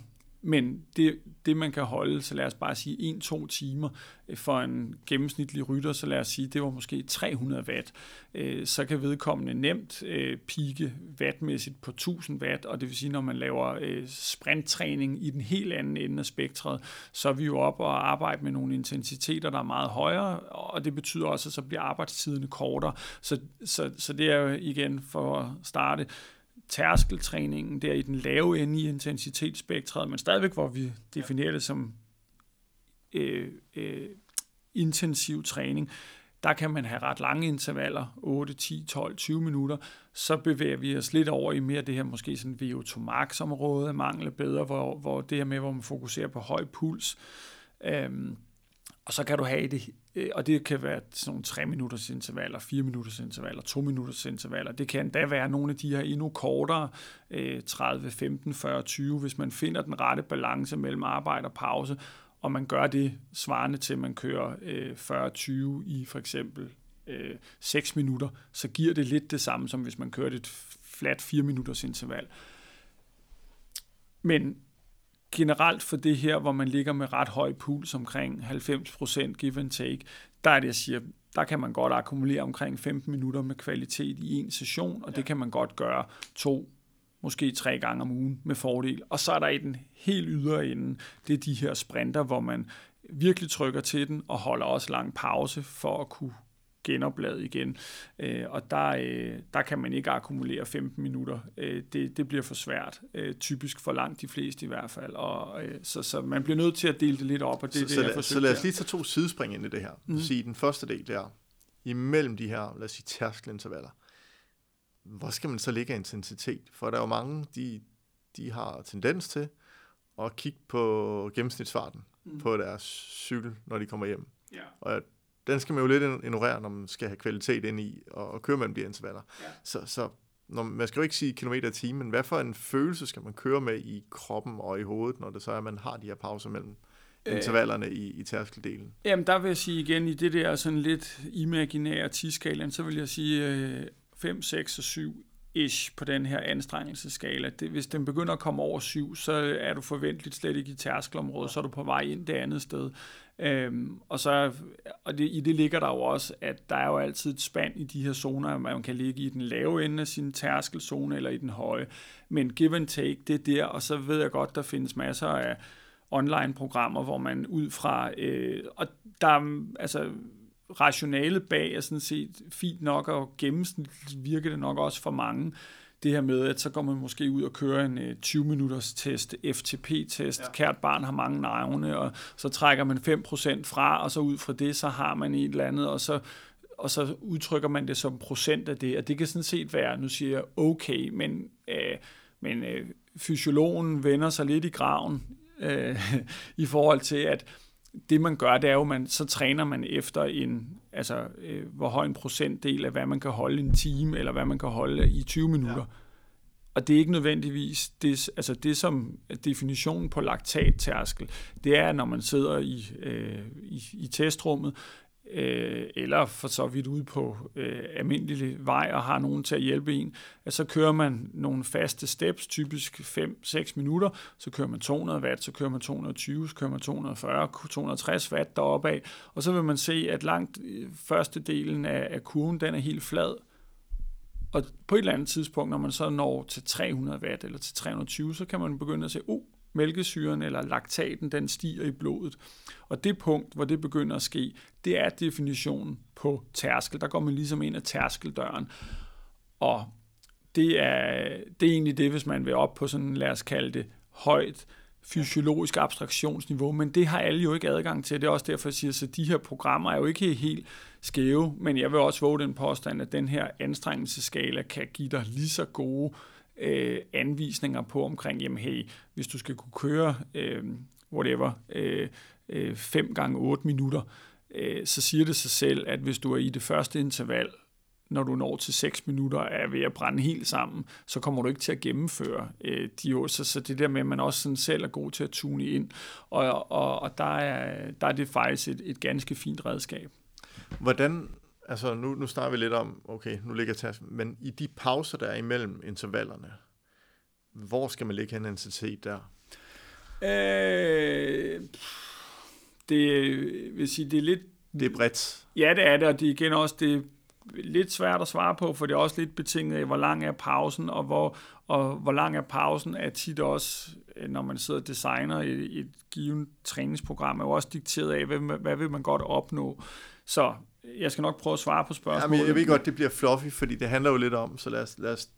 Men det, det, man kan holde, så lad os bare sige 1-2 timer øh, for en gennemsnitlig rytter, så lad os sige, det var måske 300 watt, øh, så kan vedkommende nemt øh, pike wattmæssigt på 1000 watt, og det vil sige, når man laver sprinttræning i den helt anden ende af spektret, så er vi jo op og arbejde med nogle intensiteter, der er meget højere, og det betyder også, at så bliver arbejdstiderne kortere. Så, så, så det er jo igen for at starte, tærskeltræningen der i den lave ende i intensitetsspektret, men stadigvæk hvor vi definerer det som øh, øh, intensiv træning, der kan man have ret lange intervaller, 8, 10, 12, 20 minutter. Så bevæger vi os lidt over i mere det her måske sådan VO2 max område, mangler bedre, hvor, hvor det her med, hvor man fokuserer på høj puls. Øhm, og så kan du have det, øh, og det kan være sådan nogle 3 minutters intervaller, 4 minutters intervaller, 2 minutters intervaller. Det kan endda være nogle af de her endnu kortere, 30, 15, 40, 20, hvis man finder den rette balance mellem arbejde og pause, og man gør det svarende til, at man kører øh, 40-20 i for eksempel øh, 6 minutter, så giver det lidt det samme, som hvis man kører et fladt 4 minutters interval. Men generelt for det her, hvor man ligger med ret høj puls omkring 90% give and take, der er det, jeg siger, der kan man godt akkumulere omkring 15 minutter med kvalitet i en session, og ja. det kan man godt gøre to, måske tre gange om ugen med fordel. Og så er der i den helt ydre ende, det er de her sprinter, hvor man virkelig trykker til den og holder også lang pause for at kunne genoplade igen. Øh, og der, øh, der kan man ikke akkumulere 15 minutter. Øh, det, det bliver for svært. Øh, typisk for langt de fleste i hvert fald. Og, øh, så, så man bliver nødt til at dele det lidt op, og det så, det, jeg så, så lad os lige tage to sidespring ind i det her. Mm. Sige, den første del der, imellem de her, lad os sige, tærskelintervaller, hvor skal man så ligge af intensitet? For der er jo mange, de, de har tendens til at kigge på gennemsnitsfarten mm. på deres cykel, når de kommer hjem. Ja. Og den skal man jo lidt ignorere, når man skal have kvalitet ind i og, og køre mellem de intervaller. Ja. Så, så når, man skal jo ikke sige kilometer i timen, men hvad for en følelse skal man køre med i kroppen og i hovedet, når det så er, at man har de her pauser mellem øh, intervallerne i, i tærskildelen? Jamen, der vil jeg sige igen, i det der sådan lidt imaginære tiskalaen, så vil jeg sige øh, 5, 6 og 7 ish på den her anstrengelseskala. Det, hvis den begynder at komme over 7, så er du forventeligt slet ikke i tærskelområdet, så er du på vej ind det andet sted. Øhm, og så, og det, i det ligger der jo også, at der er jo altid et spand i de her zoner, man kan ligge i den lave ende af sin tærskelzone eller i den høje. Men give and take, det er der, og så ved jeg godt, der findes masser af online-programmer, hvor man ud fra, øh, og der altså rationalet bag er sådan set fint nok, og gennemsnitligt virker det nok også for mange, det her med, at så går man måske ud og kører en 20-minutters øh, test, FTP-test, ja. kært barn har mange navne, og så trækker man 5% fra, og så ud fra det, så har man et eller andet, og så og så udtrykker man det som procent af det, og det kan sådan set være, nu siger jeg okay, men, øh, men øh, fysiologen vender sig lidt i graven øh, i forhold til, at det man gør, det er jo, man, så træner man efter en, altså øh, hvor høj en procentdel af, hvad man kan holde en time, eller hvad man kan holde i 20 minutter. Ja. Og det er ikke nødvendigvis, det, altså det som definitionen på laktattærskel, det er, når man sidder i, øh, i, i testrummet, øh, eller for så vidt ude på øh, almindelig vej og har nogen til at hjælpe en, at så kører man nogle faste steps, typisk 5-6 minutter, så kører man 200 watt, så kører man 220, så kører man 240, 260 watt deroppe af, og så vil man se, at langt øh, første delen af, af kurven, den er helt flad, og på et eller andet tidspunkt, når man så når til 300 watt eller til 320, så kan man begynde at se, oh, mælkesyren eller laktaten, den stiger i blodet. Og det punkt, hvor det begynder at ske, det er definitionen på tærskel. Der går man ligesom ind ad tærskeldøren. Og det er, det er egentlig det, hvis man vil op på sådan, lad os kalde det, højt fysiologisk abstraktionsniveau, men det har alle jo ikke adgang til. Det er også derfor, jeg siger, at de her programmer er jo ikke helt skæve, men jeg vil også våge den påstand, at den her anstrengelseskala kan give dig lige så gode øh, Øh, anvisninger på omkring, jamen hey, hvis du skal kunne køre øh, whatever, øh, øh, 5 gange 8 minutter, øh, så siger det sig selv, at hvis du er i det første interval, når du når til 6 minutter, er ved at brænde helt sammen, så kommer du ikke til at gennemføre øh, de øvelser. Så det der med, at man også sådan selv er god til at tune ind, og, og, og der, er, der er det faktisk et, et ganske fint redskab. Hvordan altså nu, nu snakker vi lidt om, okay, nu ligger tasken, men i de pauser, der er imellem intervallerne, hvor skal man lægge en intensitet der? Øh, det vil sige, det er lidt... Det er bredt. Ja, det er det, og det er igen også det er lidt svært at svare på, for det er også lidt betinget af, hvor lang er pausen, og hvor, og hvor lang er pausen, er tit også, når man sidder og designer et, et givet træningsprogram, er jo også dikteret af, hvad, hvad vil man godt opnå. Så jeg skal nok prøve at svare på spørgsmålet. Jamen, jeg ved godt, det bliver fluffy, fordi det handler jo lidt om, så lad os, lad os,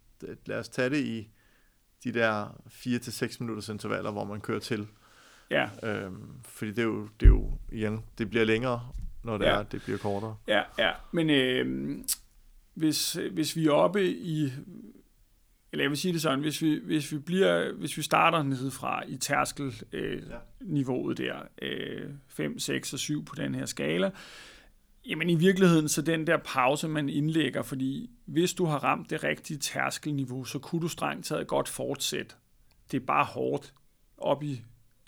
lad os tage det i de der 4-6 minutters intervaller, hvor man kører til. Ja. Øhm, fordi det er, jo, det er jo, igen, det bliver længere, når det ja. er, det bliver kortere. Ja, ja. Men øh, hvis, hvis vi er oppe i, eller jeg vil sige det sådan, hvis vi, hvis vi, bliver, hvis vi starter nedefra i tærskelniveauet øh, ja. der, øh, 5, 6 og 7 på den her skala, Jamen i virkeligheden, så den der pause, man indlægger, fordi hvis du har ramt det rigtige tærskelniveau, så kunne du strengt taget godt fortsætte. Det er bare hårdt op i,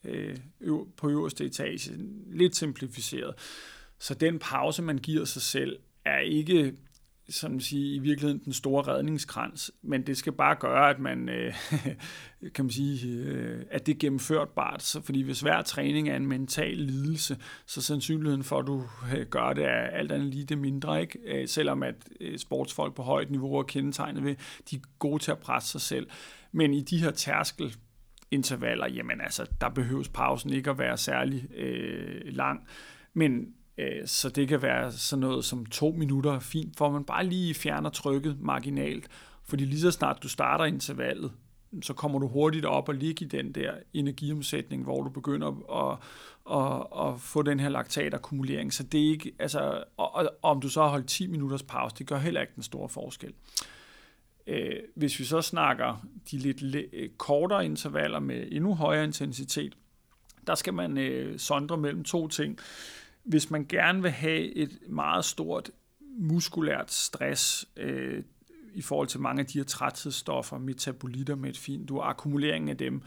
øh, på øverste etage, lidt simplificeret. Så den pause, man giver sig selv, er ikke som sige, i virkeligheden den store redningskrans, men det skal bare gøre, at man, øh, kan man sige, øh, at det er gennemførtbart. Så, fordi hvis hver træning er en mental lidelse, så sandsynligheden for, at du øh, gør det, er alt andet lige det mindre. Ikke? Øh, selvom at øh, sportsfolk på højt niveau er kendetegnet ved, de er gode til at presse sig selv. Men i de her tærskel intervaller, jamen altså, der behøves pausen ikke at være særlig øh, lang. Men Øh, så det kan være sådan noget som to minutter fint, for man bare lige fjerner trykket marginalt. Fordi lige så snart du starter intervallet, så kommer du hurtigt op og ligge i den der energiomsætning, hvor du begynder at, at, at få den her laktatakkumulering. Så det er ikke, altså, og, og, om du så har holdt 10 minutters pause, det gør heller ikke den store forskel. Øh, hvis vi så snakker de lidt øh, kortere intervaller med endnu højere intensitet, der skal man øh, sondre mellem to ting hvis man gerne vil have et meget stort muskulært stress øh, i forhold til mange af de her træthedsstoffer, metabolitter med et fint, du akkumuleringen af dem,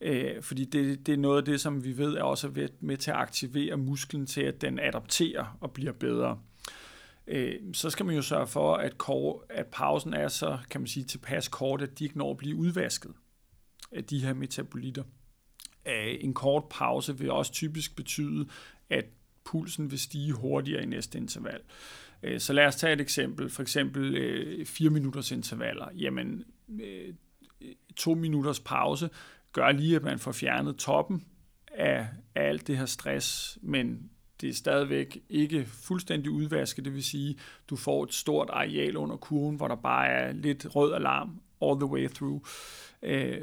øh, fordi det, det er noget af det, som vi ved er også med til at aktivere musklen til, at den adapterer og bliver bedre. Øh, så skal man jo sørge for, at, kor, at pausen er så, kan man sige, tilpas kort, at de ikke når at blive udvasket af de her metabolitter. Øh, en kort pause vil også typisk betyde, at pulsen vil stige hurtigere i næste interval. Øh, så lad os tage et eksempel, for eksempel øh, 4 minutters intervaller. Jamen, øh, to minutters pause gør lige, at man får fjernet toppen af, af alt det her stress, men det er stadigvæk ikke fuldstændig udvasket, det vil sige, du får et stort areal under kurven, hvor der bare er lidt rød alarm all the way through. Øh,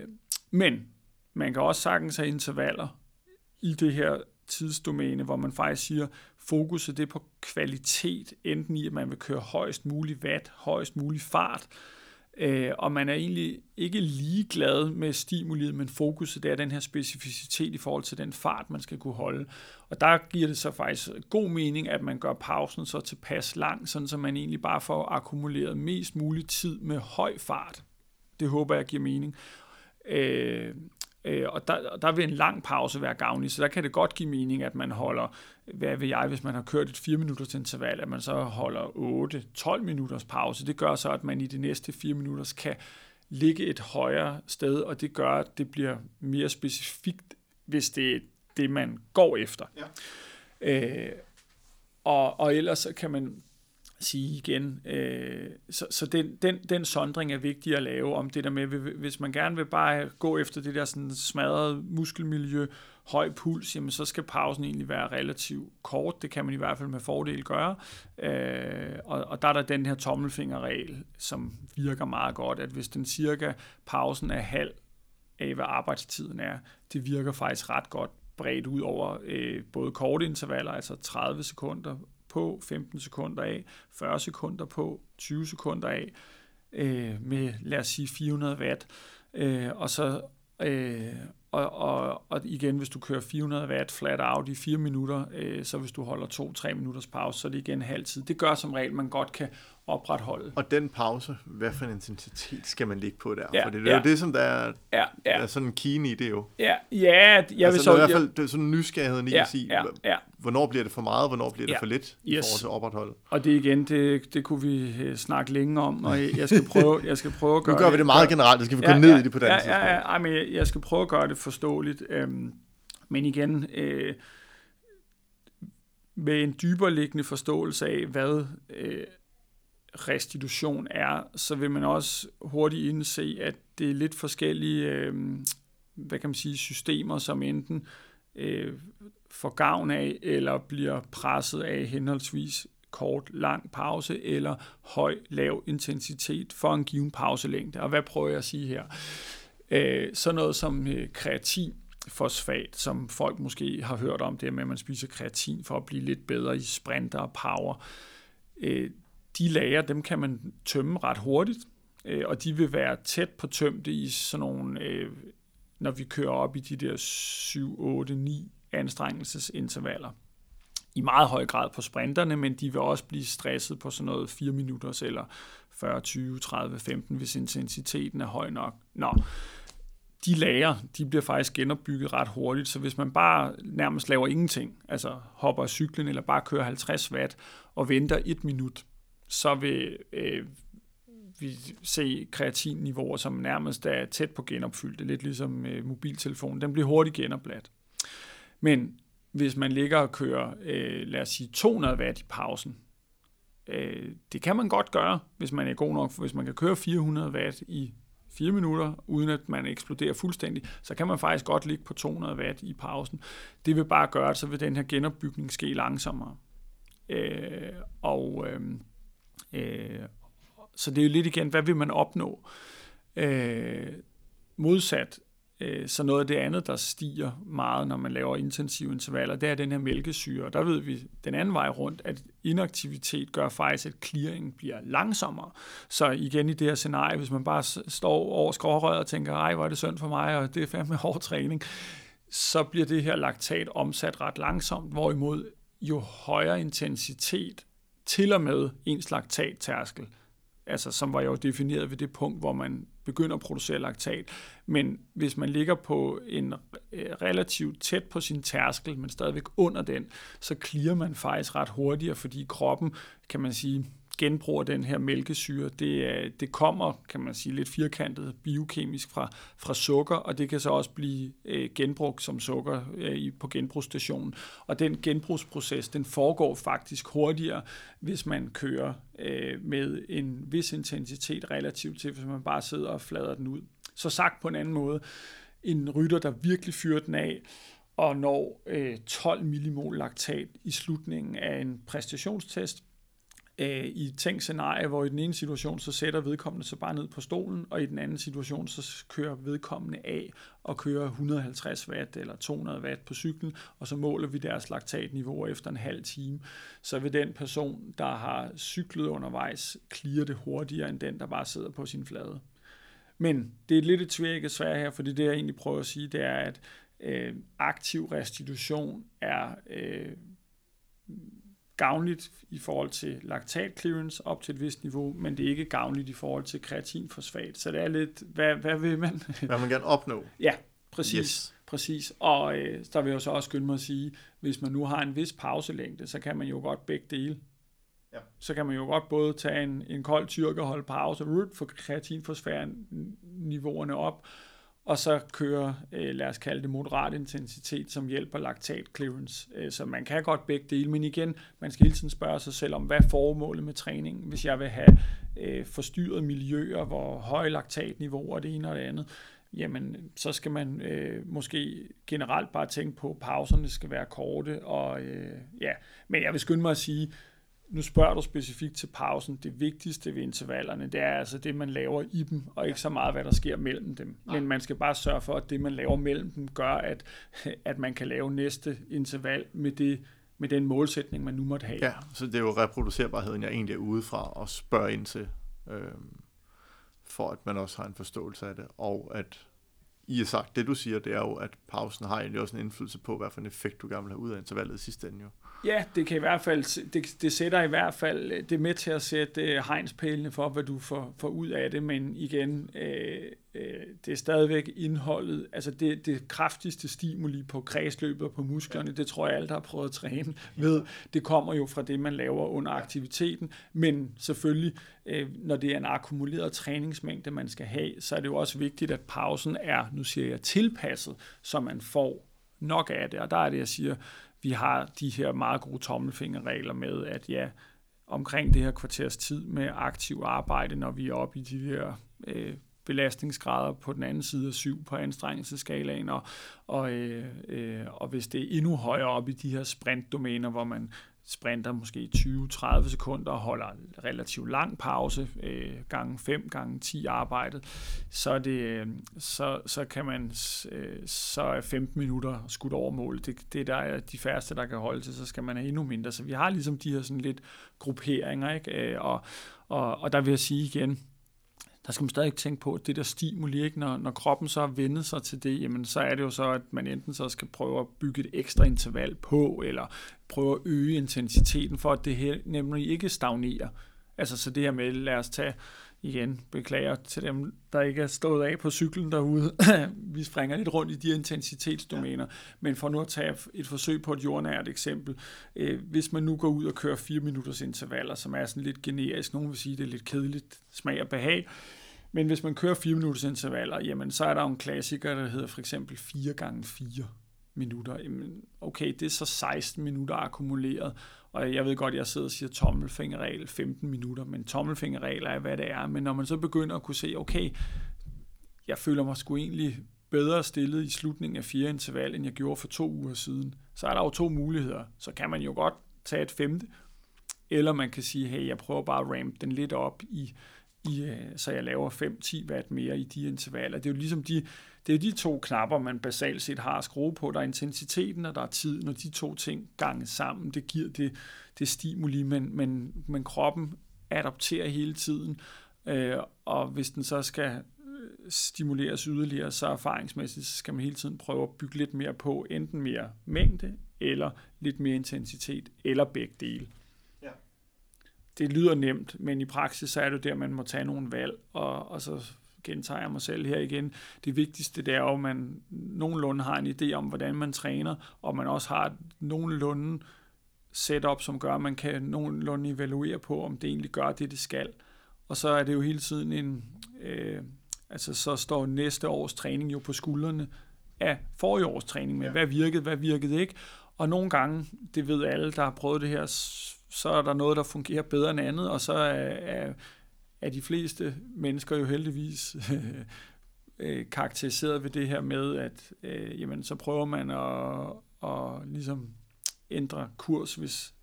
men man kan også sagtens have intervaller i det her tidsdomæne, hvor man faktisk siger, fokuset det er på kvalitet, enten i, at man vil køre højst mulig watt, højst mulig fart, øh, og man er egentlig ikke ligeglad med stimuliet, men fokuset det er den her specificitet i forhold til den fart, man skal kunne holde. Og der giver det så faktisk god mening, at man gør pausen så tilpas lang, sådan så man egentlig bare får akkumuleret mest mulig tid med høj fart. Det håber jeg giver mening. Øh, Øh, og der, der vil en lang pause være gavnlig, så der kan det godt give mening, at man holder, hvad ved jeg, hvis man har kørt et 4 minutters interval, at man så holder 8-12 minutters pause. Det gør så, at man i de næste 4 minutter kan ligge et højere sted, og det gør, at det bliver mere specifikt, hvis det er det, man går efter. Ja. Øh, og, og ellers kan man sige igen. Øh, så så den, den, den sondring er vigtig at lave om det der med, hvis man gerne vil bare gå efter det der sådan smadrede muskelmiljø, høj puls, jamen så skal pausen egentlig være relativt kort. Det kan man i hvert fald med fordel gøre. Øh, og, og der er der den her tommelfingerregel, som virker meget godt, at hvis den cirka pausen er halv af, hvad arbejdstiden er, det virker faktisk ret godt bredt ud over øh, både korte intervaller, altså 30 sekunder på, 15 sekunder af, 40 sekunder på, 20 sekunder af, øh, med lad os sige 400 watt, øh, og så øh, og, og, og igen, hvis du kører 400 watt flat out i 4 minutter, øh, så hvis du holder 2-3 minutters pause, så er det igen halv tid. Det gør som regel, man godt kan opretholde. Og den pause, hvad for en intensitet skal man ligge på der? Ja, For det er ja. jo det, som der er, ja, ja. er sådan en keen i det jo. Ja, ja jeg vil altså, så... i hvert fald det er sådan nysgerrigheden i ja, at sige, ja, ja. hvornår bliver det for meget, hvornår bliver det ja. for lidt yes. i forhold til opretholde. Og det igen, det, det kunne vi øh, snakke længe om, og jeg skal prøve, jeg skal prøve at gøre Nu gør vi det meget generelt, det skal vi ja, gå ned ja, i det på den ja, ja, ja, ja, men jeg, jeg skal prøve at gøre det forståeligt. Øhm, men igen, øh, med en dybere liggende forståelse af, hvad øh, restitution er, så vil man også hurtigt indse, at det er lidt forskellige øh, hvad kan man sige, systemer, som enten øh, får gavn af, eller bliver presset af henholdsvis kort, lang pause, eller høj, lav intensitet for en given pauselængde. Og hvad prøver jeg at sige her? Øh, sådan noget som øh, kreatin, fosfat, som folk måske har hørt om, det med, at man spiser kreatin for at blive lidt bedre i sprinter og power. Øh, de lager, dem kan man tømme ret hurtigt, øh, og de vil være tæt på tømte i sådan nogle, øh, når vi kører op i de der 7, 8, 9 anstrengelsesintervaller. I meget høj grad på sprinterne, men de vil også blive stresset på sådan noget 4 minutter eller 40, 20, 30, 15, hvis intensiteten er høj nok. Nå, de lager, de bliver faktisk genopbygget ret hurtigt, så hvis man bare nærmest laver ingenting, altså hopper af cyklen eller bare kører 50 watt og venter et minut, så vil øh, vi se kreatinniveauer, som nærmest er tæt på genopfyldte, lidt ligesom øh, mobiltelefonen. Den bliver hurtigt genopladt. Men hvis man ligger og kører, øh, lad os sige, 200 watt i pausen, øh, det kan man godt gøre, hvis man er god nok, for hvis man kan køre 400 watt i 4 minutter, uden at man eksploderer fuldstændig, så kan man faktisk godt ligge på 200 watt i pausen. Det vil bare gøre, at så vil den her genopbygning ske langsommere. Øh, og øh, øh, så det er jo lidt igen, hvad vil man opnå? Øh, modsat Øh, så noget af det andet, der stiger meget, når man laver intensive intervaller, det er den her mælkesyre. Der ved vi den anden vej rundt, at inaktivitet gør faktisk, at clearing bliver langsommere. Så igen i det her scenarie, hvis man bare står over skrårøret og tænker, ej, hvor er det synd for mig, og det er fandme hård træning, så bliver det her laktat omsat ret langsomt, hvorimod jo højere intensitet, til og med ens laktattærskel, altså som var jo defineret ved det punkt, hvor man begynder at producere laktat. Men hvis man ligger på en øh, relativt tæt på sin tærskel, men stadigvæk under den, så klirer man faktisk ret hurtigere, fordi kroppen, kan man sige, genbruger den her mælkesyre. Det, det kommer, kan man sige, lidt firkantet biokemisk fra, fra sukker, og det kan så også blive øh, genbrugt som sukker øh, på genbrugsstationen. Og den genbrugsproces, den foregår faktisk hurtigere, hvis man kører øh, med en vis intensitet relativt til, hvis man bare sidder og flader den ud. Så sagt på en anden måde, en rytter, der virkelig fyrer den af, og når øh, 12 millimol laktat i slutningen af en præstationstest, øh, i et tænkt scenarie, hvor i den ene situation, så sætter vedkommende sig bare ned på stolen, og i den anden situation, så kører vedkommende af og kører 150 watt eller 200 watt på cyklen, og så måler vi deres laktatniveau efter en halv time. Så vil den person, der har cyklet undervejs, klire det hurtigere end den, der bare sidder på sin flade. Men det er lidt et tvirket svær her, fordi det jeg egentlig prøver at sige, det er, at øh, aktiv restitution er øh, gavnligt i forhold til laktat clearance op til et vist niveau, men det er ikke gavnligt i forhold til kreatinfosfat. Så det er lidt, hvad, hvad vil man? Hvad man gerne opnå? Ja, præcis. Yes. præcis. Og øh, der vil jeg så også skynde mig at sige, hvis man nu har en vis pauselængde, så kan man jo godt begge dele. Ja. Så kan man jo godt både tage en, en kold tyrk og holde pause, for kreatinfosfæren niveauerne op, og så kører, øh, lad os kalde det moderat intensitet, som hjælper laktat clearance. Øh, så man kan godt begge dele, men igen, man skal hele tiden spørge sig selv om, hvad er formålet med træningen, hvis jeg vil have øh, forstyrret miljøer, hvor høje laktatniveauer det ene og det andet, jamen så skal man øh, måske generelt bare tænke på, at pauserne skal være korte, og øh, ja, men jeg vil skynde mig at sige, nu spørger du specifikt til pausen. Det vigtigste ved intervallerne, det er altså det, man laver i dem, og ikke så meget, hvad der sker mellem dem. Nej. Men man skal bare sørge for, at det, man laver mellem dem, gør, at, at man kan lave næste interval med det, med den målsætning, man nu måtte have. Ja, så det er jo reproducerbarheden, jeg egentlig er ude fra og spørge ind til, øh, for at man også har en forståelse af det, og at i har sagt, det du siger, det er jo, at pausen har egentlig også en indflydelse på, hvad for en effekt du gerne vil have ud af intervallet i sidste ende jo. Ja, det kan i hvert fald, det, det sætter i hvert fald, øh, det er med til at sætte øh, hegnspælene for, hvad du får, får ud af det, men igen, øh, øh, det er stadigvæk indholdet, altså det, det kraftigste stimuli på kredsløbet og på musklerne, det tror jeg alle, der har prøvet at træne, ved, det kommer jo fra det, man laver under aktiviteten, men selvfølgelig, øh, når det er en akkumuleret træningsmængde, man skal have, så er det jo også vigtigt, at pausen er, nu siger jeg, tilpasset, så man får nok af det, og der er det, jeg siger, vi har de her meget gode tommelfingerregler med, at ja, omkring det her kvarters tid med aktiv arbejde, når vi er oppe i de her øh, belastningsgrader på den anden side af 7 på anstrengelseskalaen, og, og, øh, øh, og hvis det er endnu højere op i de her sprintdomæner, hvor man sprinter måske 20-30 sekunder og holder en relativt lang pause, øh, gange 5, gange 10 arbejdet, så, er det, øh, så, så kan man, øh, så er 15 minutter skudt over målet. Det, det der er de færreste, der kan holde til, så skal man have endnu mindre. Så vi har ligesom de her sådan lidt grupperinger, ikke? Øh, og, og, og der vil jeg sige igen, der skal man stadig tænke på, at det der stimuli, ikke? Når, når kroppen så har vendet sig til det, jamen så er det jo så, at man enten så skal prøve at bygge et ekstra interval på, eller prøve at øge intensiteten, for at det her nemlig ikke stagnerer. Altså så det her med, lad os tage igen, beklager til dem, der ikke er stået af på cyklen derude. vi springer lidt rundt i de intensitetsdomæner. Ja. Men for nu at tage et forsøg på et jordnært eksempel. Øh, hvis man nu går ud og kører 4 minutters intervaller, som er sådan lidt generisk, nogen vil sige, det er lidt kedeligt smag og behag, men hvis man kører 4 minutters intervaller, jamen så er der jo en klassiker, der hedder for eksempel 4 gange 4 minutter. Jamen, okay, det er så 16 minutter akkumuleret, og jeg ved godt, jeg sidder og siger tommelfingerregel 15 minutter, men tommelfingerregel er, hvad det er. Men når man så begynder at kunne se, okay, jeg føler mig sgu egentlig bedre stillet i slutningen af fire interval, end jeg gjorde for to uger siden, så er der jo to muligheder. Så kan man jo godt tage et femte, eller man kan sige, hey, jeg prøver bare at ramp den lidt op i, i øh, så jeg laver 5-10 watt mere i de intervaller. Det er jo ligesom de, det er de to knapper, man basalt set har at skrue på. Der er intensiteten, og der er tiden, og de to ting gange sammen, det giver det, det stimuli, men, men, men kroppen adapterer hele tiden, øh, og hvis den så skal øh, stimuleres yderligere, så erfaringsmæssigt så skal man hele tiden prøve at bygge lidt mere på, enten mere mængde, eller lidt mere intensitet, eller begge dele. Ja. Det lyder nemt, men i praksis så er det der, man må tage nogle valg, og, og så gentager jeg mig selv her igen, det vigtigste det er jo, at man nogenlunde har en idé om, hvordan man træner, og man også har nogenlunde setup, som gør, at man kan nogenlunde evaluere på, om det egentlig gør det, det skal. Og så er det jo hele tiden en, øh, altså så står næste års træning jo på skuldrene af forrige års træning med, ja. hvad virkede, hvad virkede ikke. Og nogle gange, det ved alle, der har prøvet det her, så er der noget, der fungerer bedre end andet, og så er, er er de fleste mennesker jo heldigvis øh, karakteriseret ved det her med, at øh, jamen, så prøver man at, at ligesom ændre kurs, hvis,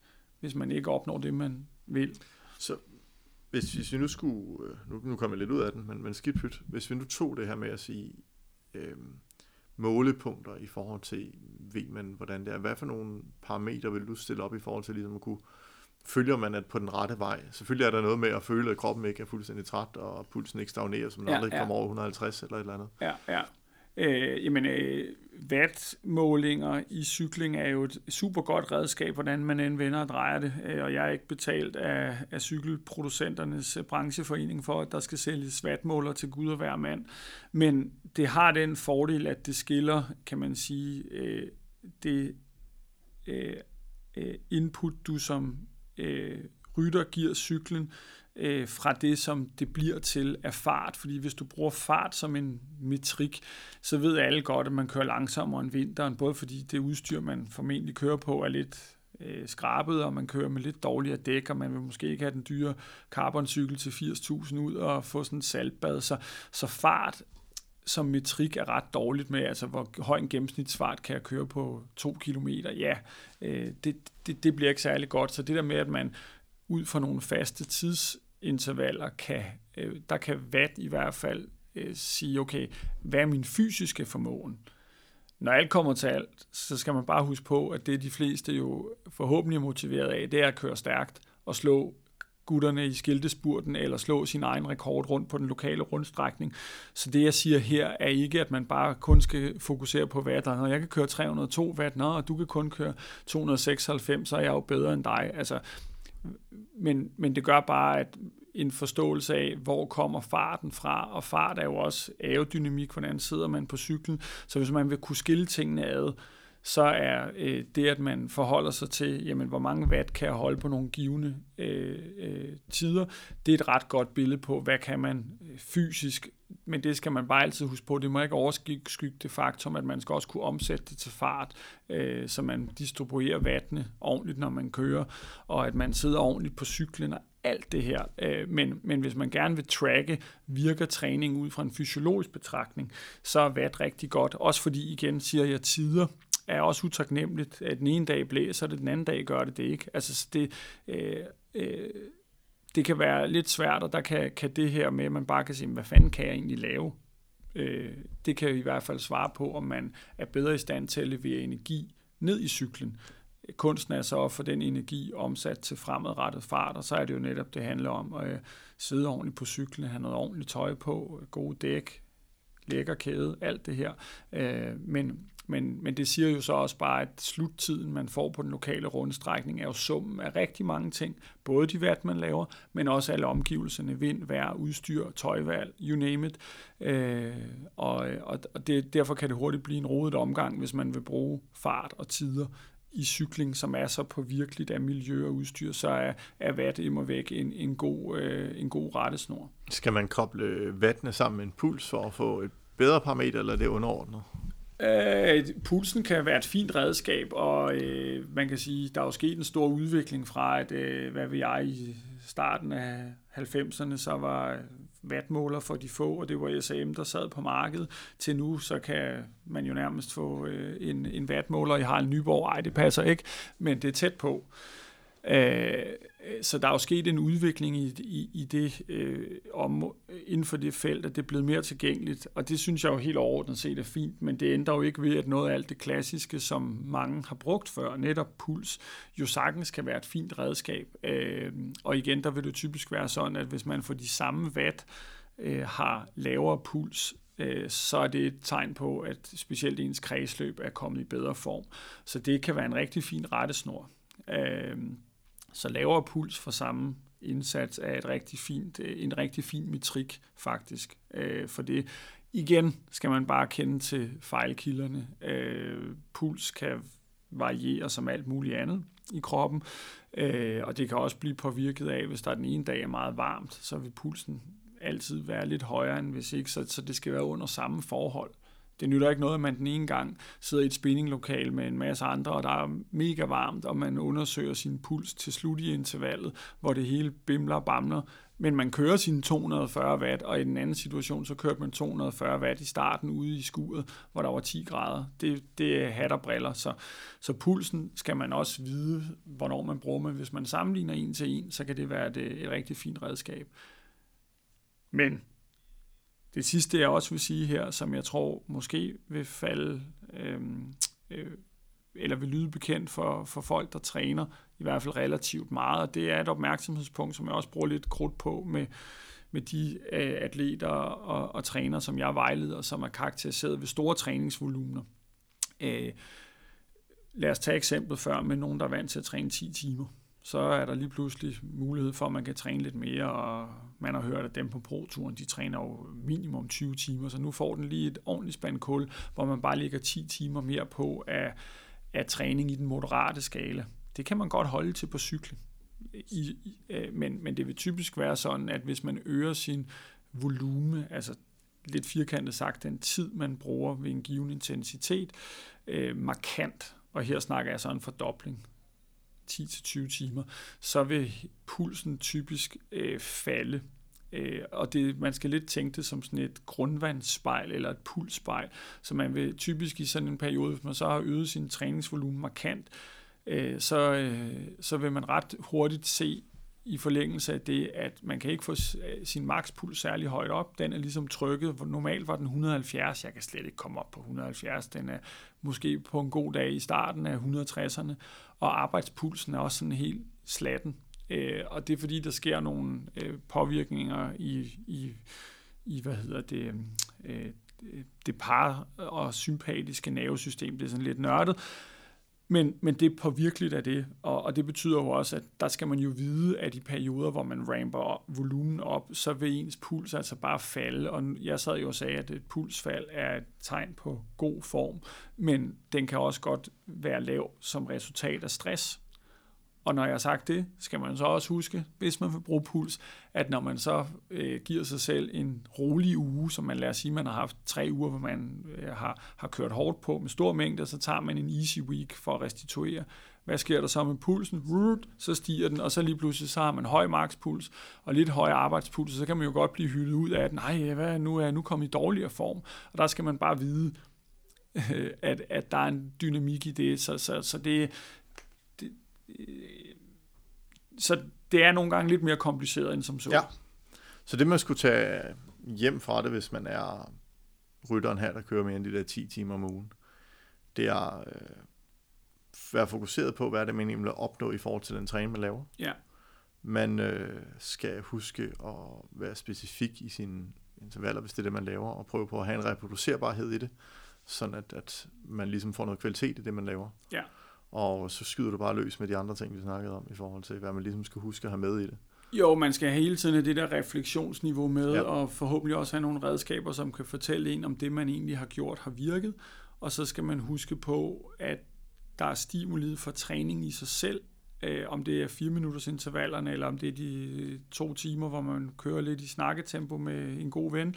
hvis man ikke opnår det, man vil. Så hvis, hvis vi nu skulle, øh, nu, nu kommer jeg lidt ud af den, men, men skidt pyt, hvis vi nu tog det her med at sige øh, målepunkter i forhold til, ved man, hvordan det er, hvad for nogle parametre vil du stille op i forhold til ligesom at kunne følger man at på den rette vej. Selvfølgelig er der noget med at føle, at kroppen ikke er fuldstændig træt, og pulsen ikke stagnerer, som ja, aldrig ja. kommer over 150 eller et eller andet. Ja, ja. Øh, jamen, øh, wattmålinger i cykling er jo et super godt redskab, hvordan man end vender og drejer det. Øh, og jeg er ikke betalt af, af cykelproducenternes brancheforening for, at der skal sælges wattmåler til Gud og hver mand. Men det har den fordel, at det skiller, kan man sige, øh, det øh, øh input, du som øh, rytter giver cyklen øh, fra det, som det bliver til af fart. Fordi hvis du bruger fart som en metrik, så ved alle godt, at man kører langsommere end vinteren, både fordi det udstyr, man formentlig kører på, er lidt øh, skrabet, og man kører med lidt dårligere dæk, og man vil måske ikke have den dyre carboncykel til 80.000 ud og få sådan en saltbad. Så, så fart som metrik er ret dårligt med, altså hvor høj en gennemsnitsfart kan jeg køre på to kilometer, ja, øh, det, det, det bliver ikke særlig godt. Så det der med, at man ud fra nogle faste tidsintervaller, kan, øh, der kan VAT i hvert fald øh, sige, okay, hvad er min fysiske formåen? Når alt kommer til alt, så skal man bare huske på, at det de fleste jo forhåbentlig er motiveret af, det er at køre stærkt og slå gutterne i skiltespurten eller slå sin egen rekord rundt på den lokale rundstrækning. Så det jeg siger her er ikke, at man bare kun skal fokusere på watt. Når jeg kan køre 302 watt, nå, og du kan kun køre 296, så er jeg jo bedre end dig. Altså, men, men det gør bare, at en forståelse af, hvor kommer farten fra, og fart er jo også aerodynamik, hvordan sidder man på cyklen. Så hvis man vil kunne skille tingene ad, så er øh, det, at man forholder sig til, jamen, hvor mange watt kan jeg holde på nogle givende øh, øh, tider, det er et ret godt billede på, hvad kan man øh, fysisk, men det skal man bare altid huske på. Det må ikke overskygge det faktum, at man skal også kunne omsætte det til fart, øh, så man distribuerer vattene ordentligt, når man kører, og at man sidder ordentligt på cyklen og alt det her. Øh, men, men hvis man gerne vil tracke, virker træning ud fra en fysiologisk betragtning, så er watt rigtig godt. Også fordi, igen siger jeg tider, er også utaknemmeligt, at den ene dag blæser det, den anden dag gør det det ikke. Altså det, øh, øh, det kan være lidt svært, og der kan, kan det her med, at man bare kan sige, hvad fanden kan jeg egentlig lave? Øh, det kan i hvert fald svare på, om man er bedre i stand til at levere energi ned i cyklen. Kunsten er så at få den energi omsat til fremadrettet fart, og så er det jo netop, det handler om at øh, sidde ordentligt på cyklen, have noget ordentligt tøj på, gode dæk, lækker kæde, alt det her. Øh, men men, men det siger jo så også bare, at sluttiden, man får på den lokale rundstrækning, er jo summen af rigtig mange ting. Både de værd, man laver, men også alle omgivelserne, vind, vejr, udstyr, tøjvalg, you name it. Øh, og og det, derfor kan det hurtigt blive en rodet omgang, hvis man vil bruge fart og tider i cykling, som er så påvirkeligt af miljø og udstyr, så er, er vat immer væk en, en, god, øh, en god rettesnor. Skal man koble øh, vattene sammen med en puls for at få et bedre parameter, eller er det underordnet? Øh, pulsen kan være et fint redskab, og øh, man kan sige, der er jo sket en stor udvikling fra, at øh, hvad vi jeg, i starten af 90'erne, så var vatmåler for de få, og det var SAM, der sad på markedet. Til nu, så kan man jo nærmest få øh, en, en vatmåler i Harald Nyborg. Ej, det passer ikke, men det er tæt på. Øh, Øh, så der er jo sket en udvikling i, i, i det øh, om, inden for det felt, at det er blevet mere tilgængeligt, og det synes jeg jo helt overordnet set er fint, men det ændrer jo ikke ved, at noget af alt det klassiske, som mange har brugt før, netop puls, jo sagtens kan være et fint redskab. Øh, og igen, der vil det typisk være sådan, at hvis man får de samme watt øh, har lavere puls, øh, så er det et tegn på, at specielt ens kredsløb er kommet i bedre form. Så det kan være en rigtig fin rettesnor. Øh, så lavere puls for samme indsats er et rigtig fint, øh, en rigtig fin metrik faktisk. Øh, for det igen skal man bare kende til fejlkilderne. Øh, puls kan variere som alt muligt andet i kroppen, øh, og det kan også blive påvirket af, hvis der den ene dag er meget varmt, så vil pulsen altid være lidt højere end hvis ikke, så, så det skal være under samme forhold. Det nytter ikke noget, at man den ene gang sidder i et spinninglokal med en masse andre, og der er mega varmt, og man undersøger sin puls til slut i intervallet, hvor det hele bimler og bamler, men man kører sine 240 watt, og i den anden situation, så kørte man 240 watt i starten ude i skuret, hvor der var 10 grader. Det, det er hat og briller, så, så pulsen skal man også vide, hvornår man bruger, med. hvis man sammenligner en til en, så kan det være et, et rigtig fint redskab. Men det sidste, jeg også vil sige her, som jeg tror måske vil falde, øh, øh, eller vil lyde bekendt for, for folk, der træner, i hvert fald relativt meget, og det er et opmærksomhedspunkt, som jeg også bruger lidt krudt på med, med de øh, atleter og, og træner, som jeg vejleder, som er karakteriseret ved store træningsvolumener. Øh, lad os tage eksemplet før med nogen, der er vant til at træne 10 timer så er der lige pludselig mulighed for, at man kan træne lidt mere, og man har hørt, at dem på Pro-turen, de træner jo minimum 20 timer, så nu får den lige et ordentligt spand kul, hvor man bare lægger 10 timer mere på af, af træning i den moderate skala. Det kan man godt holde til på cyklen. I, i, øh, men, men det vil typisk være sådan, at hvis man øger sin volume, altså lidt firkantet sagt, den tid, man bruger ved en given intensitet, øh, markant, og her snakker jeg så en fordobling, 10-20 timer, så vil pulsen typisk øh, falde. Øh, og det, man skal lidt tænke det som sådan et grundvandsspejl eller et pulsspejl, så man vil typisk i sådan en periode, hvis man så har øget sin træningsvolumen markant, øh, så, øh, så vil man ret hurtigt se i forlængelse af det, at man kan ikke få øh, sin makspuls særlig højt op. Den er ligesom trykket. Normalt var den 170. Jeg kan slet ikke komme op på 170. Den er måske på en god dag i starten af 160'erne. Og arbejdspulsen er også sådan helt slatten. Øh, og det er fordi, der sker nogle øh, påvirkninger i, i, i, hvad hedder det, øh, øh det par- og sympatiske nervesystem. Det er sådan lidt nørdet. Men, men det er påvirkeligt af det, og, og det betyder jo også, at der skal man jo vide, at i perioder, hvor man ramper volumen op, så vil ens puls altså bare falde. Og jeg sad jo og sagde, at et pulsfald er et tegn på god form, men den kan også godt være lav som resultat af stress. Og når jeg har sagt det, skal man så også huske, hvis man vil bruge puls, at når man så øh, giver sig selv en rolig uge, som man lader sige, man har haft tre uger, hvor man øh, har, har kørt hårdt på med store mængder, så tager man en easy week for at restituere. Hvad sker der så med pulsen? Root, Så stiger den, og så lige pludselig så har man høj makspuls og lidt høj arbejdspuls, så kan man jo godt blive hyldet ud af, at nej, hvad, nu er jeg nu kommet i dårligere form. Og der skal man bare vide, at, at der er en dynamik i det, så, så, så det, så det er nogle gange lidt mere kompliceret end som så. Ja. Så det man skulle tage hjem fra det, hvis man er rytteren her, der kører mere end de der 10 timer om ugen, det er øh, være fokuseret på, hvad er det, man egentlig vil opnå i forhold til den træning, man laver. Ja. Man øh, skal huske at være specifik i sine intervaller, hvis det er det, man laver, og prøve på at have en reproducerbarhed i det. sådan at, at man ligesom får noget kvalitet i det, man laver. Ja. Og så skyder du bare løs med de andre ting, vi snakkede om, i forhold til, hvad man ligesom skal huske at have med i det. Jo, man skal hele tiden have det der refleksionsniveau med, ja. og forhåbentlig også have nogle redskaber, som kan fortælle en om det, man egentlig har gjort, har virket. Og så skal man huske på, at der er stimuli for træning i sig selv, øh, om det er fire minutters intervallerne, eller om det er de to timer, hvor man kører lidt i snakketempo med en god ven.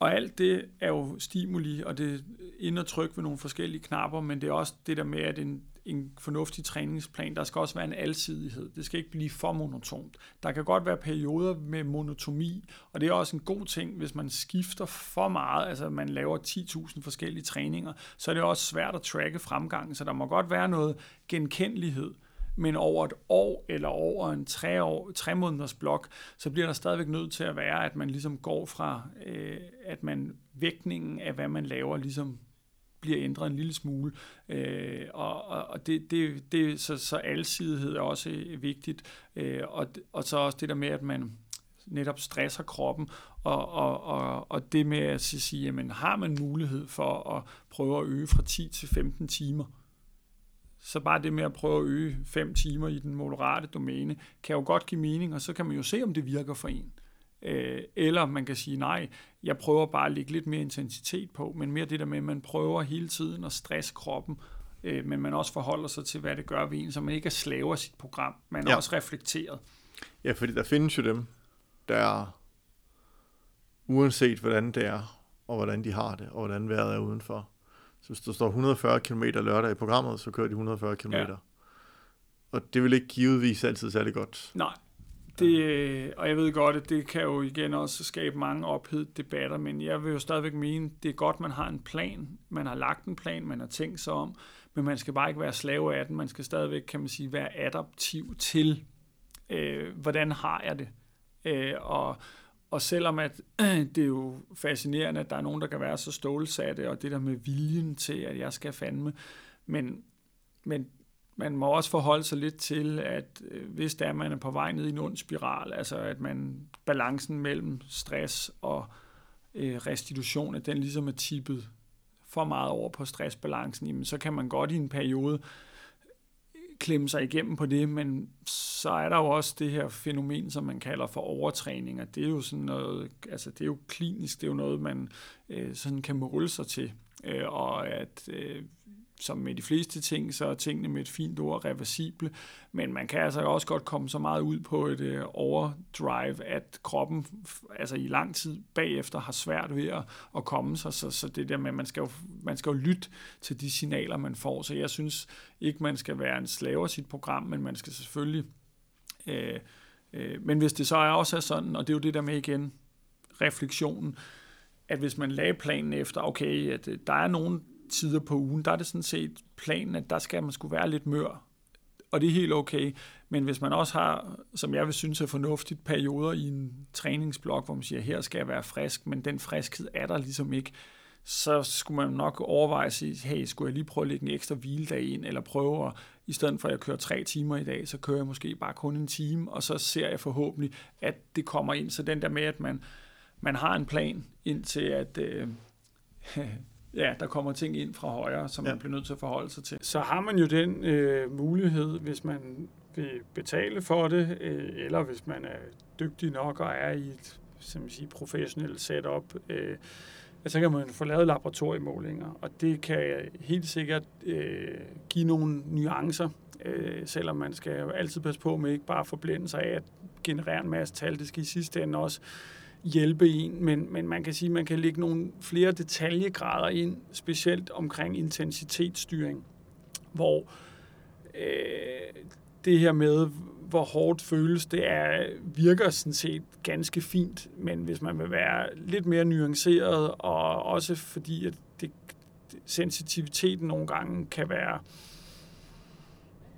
Og alt det er jo stimuli, og det er ind og tryk ved nogle forskellige knapper, men det er også det der med, at en, en fornuftig træningsplan, der skal også være en alsidighed. Det skal ikke blive for monotont. Der kan godt være perioder med monotomi, og det er også en god ting, hvis man skifter for meget, altså man laver 10.000 forskellige træninger, så er det også svært at tracke fremgangen, så der må godt være noget genkendelighed men over et år eller over en tre, år, tre måneders blok, så bliver der stadigvæk nødt til at være, at man ligesom går fra, øh, at man vægtningen af, hvad man laver, ligesom bliver ændret en lille smule. Øh, og og det, det, det, så, så alsidighed er også øh, vigtigt. Øh, og, og så også det der med, at man netop stresser kroppen, og, og, og, og det med at sige, jamen har man mulighed for at prøve at øge fra 10 til 15 timer, så bare det med at prøve at øge 5 timer i den moderate domæne, kan jo godt give mening, og så kan man jo se, om det virker for en. Øh, eller man kan sige, nej, jeg prøver bare at lægge lidt mere intensitet på, men mere det der med, at man prøver hele tiden at stresse kroppen, øh, men man også forholder sig til, hvad det gør ved en, så man ikke er slave af sit program, man er ja. også reflekteret. Ja, fordi der findes jo dem, der uanset hvordan det er, og hvordan de har det, og hvordan vejret er udenfor, så hvis der står 140 km lørdag i programmet, så kører de 140 km. Ja. Og det vil ikke givetvis altid særlig godt. Nej, det, og jeg ved godt, at det kan jo igen også skabe mange ophedet debatter, men jeg vil jo stadigvæk mene, det er godt, man har en plan, man har lagt en plan, man har tænkt sig om, men man skal bare ikke være slave af den, man skal stadigvæk, kan man sige, være adaptiv til, øh, hvordan har jeg det? Øh, og, og selvom at det er jo fascinerende, at der er nogen, der kan være så stålsatte, og det der med viljen til, at jeg skal fandme, men, men man må også forholde sig lidt til, at øh, hvis der man er på vej ned i en ond spiral, altså at man balancen mellem stress og øh, restitution, at den ligesom er tippet for meget over på stressbalancen, jamen, så kan man godt i en periode øh, klemme sig igennem på det, men så er der jo også det her fænomen, som man kalder for overtræning, og det er jo sådan noget, altså det er jo klinisk, det er jo noget, man øh, sådan kan måle sig til, øh, og at øh, som med de fleste ting, så er tingene med et fint ord reversible, men man kan altså også godt komme så meget ud på et øh, overdrive, at kroppen altså i lang tid bagefter har svært ved at, at komme sig, så, så det der med, man skal, jo, man skal jo lytte til de signaler, man får, så jeg synes ikke, man skal være en slave af sit program, men man skal selvfølgelig øh, øh, men hvis det så er også er sådan, og det er jo det der med igen, refleksionen, at hvis man lagde planen efter, okay, at øh, der er nogen tider på ugen, der er det sådan set planen, at der skal man skulle være lidt mør. Og det er helt okay. Men hvis man også har, som jeg vil synes er fornuftigt, perioder i en træningsblok, hvor man siger, her skal jeg være frisk, men den friskhed er der ligesom ikke, så skulle man nok overveje at sige, hey, skulle jeg lige prøve at lægge en ekstra hviledag ind, eller prøve at, i stedet for at jeg kører tre timer i dag, så kører jeg måske bare kun en time, og så ser jeg forhåbentlig, at det kommer ind. Så den der med, at man, man har en plan indtil, at øh, ja, der kommer ting ind fra højre, som ja. man bliver nødt til at forholde sig til. Så har man jo den øh, mulighed, hvis man vil betale for det, øh, eller hvis man er dygtig nok og er i et som man siger, professionelt setup, øh, så kan man få lavet laboratoriemålinger, og det kan helt sikkert øh, give nogle nuancer, øh, selvom man skal altid passe på med ikke bare at forblinde sig af at generere en masse tal, det skal i sidste ende også hjælpe en, men, men man kan sige, at man kan lægge nogle flere detaljegrader ind, specielt omkring intensitetsstyring, hvor øh, det her med, hvor hårdt føles, det er, virker sådan set ganske fint, men hvis man vil være lidt mere nuanceret, og også fordi at det, sensitiviteten nogle gange kan være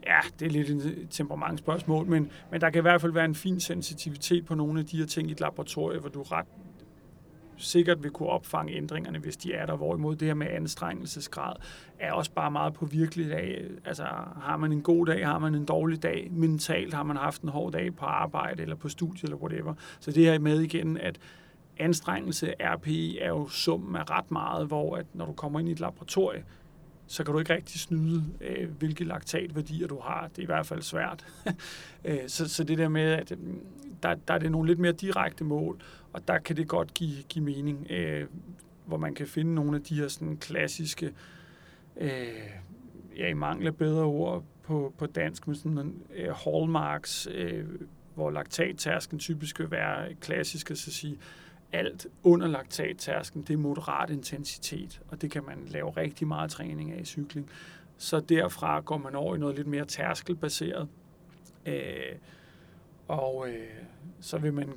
ja, det er lidt et temperamentsspørgsmål, men, men der kan i hvert fald være en fin sensitivitet på nogle af de her ting i et laboratorium, hvor du ret sikkert vil kunne opfange ændringerne, hvis de er der. Hvorimod det her med anstrengelsesgrad er også bare meget på virkelig dag. Altså har man en god dag, har man en dårlig dag, mentalt har man haft en hård dag på arbejde eller på studie eller whatever. Så det her med igen, at anstrengelse, RPI, er jo summen af ret meget, hvor at når du kommer ind i et laboratorium, så kan du ikke rigtig snyde, øh, hvilke laktatværdier du har. Det er i hvert fald svært. Øh, så, så det der med, at øhm, der, der er det nogle lidt mere direkte mål, og der kan det godt give, give mening, øh, hvor man kan finde nogle af de her sådan klassiske, øh, ja, i mangler bedre ord på, på dansk, men sådan nogle øh, hallmarks, øh, hvor laktattærsken typisk vil være klassisk at sige, alt under laktattærsken, det er moderat intensitet, og det kan man lave rigtig meget træning af i cykling. Så derfra går man over i noget lidt mere tærskelbaseret, øh, og øh, så vil man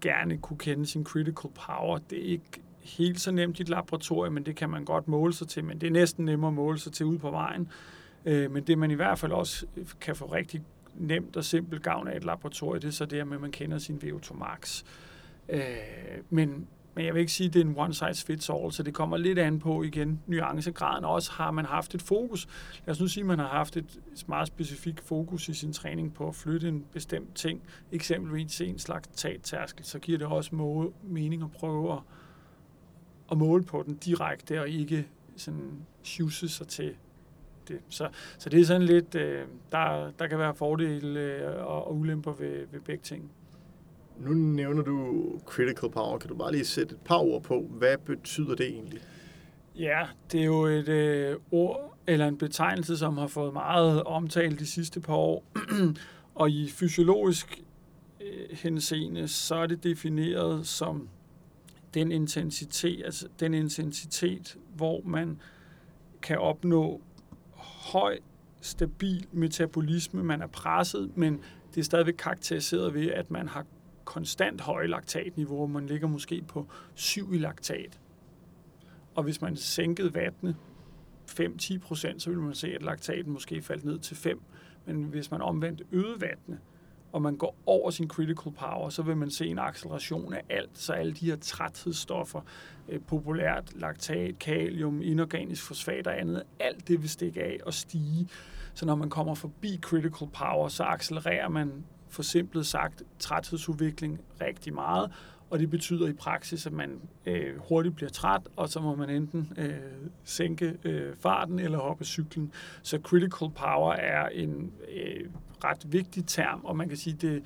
gerne kunne kende sin critical power. Det er ikke helt så nemt i et laboratorium, men det kan man godt måle sig til, men det er næsten nemmere at måle sig til ude på vejen. Øh, men det man i hvert fald også kan få rigtig nemt og simpelt gavn af et laboratorium, det er så det med, at man kender sin VO2 max. Øh, Øh, men, men jeg vil ikke sige, at det er en one size fits all, så det kommer lidt an på igen nuancegraden. Også har man haft et fokus. Lad os nu sige, at man har haft et meget specifikt fokus i sin træning på at flytte en bestemt ting, eksempelvis en slags tærskel, så giver det også må- mening at prøve at, at måle på den direkte og ikke sådan sjuse sig til det. Så, så det er sådan lidt, øh, der, der kan være fordele øh, og, og ulemper ved, ved begge ting. Nu nævner du critical power. Kan du bare lige sætte et par ord på, hvad betyder det egentlig? Ja, det er jo et øh, ord eller en betegnelse, som har fået meget omtalt de sidste par år. og i fysiologisk øh, henseende, så er det defineret som den intensitet, altså den intensitet, hvor man kan opnå høj, stabil metabolisme. Man er presset, men det er stadigvæk karakteriseret ved, at man har konstant høje laktatniveauer. Man ligger måske på 7 i laktat. Og hvis man sænkede vattene 5-10 procent, så ville man se, at laktaten måske faldt ned til 5. Men hvis man omvendt øgede vattene, og man går over sin critical power, så vil man se en acceleration af alt. Så alle de her træthedsstoffer, øh, populært laktat, kalium, inorganisk fosfat og andet, alt det vil stikke af og stige. Så når man kommer forbi critical power, så accelererer man forsimplet sagt træthedsudvikling rigtig meget, og det betyder i praksis, at man øh, hurtigt bliver træt, og så må man enten øh, sænke øh, farten eller hoppe cyklen. Så critical power er en øh, ret vigtig term, og man kan sige, det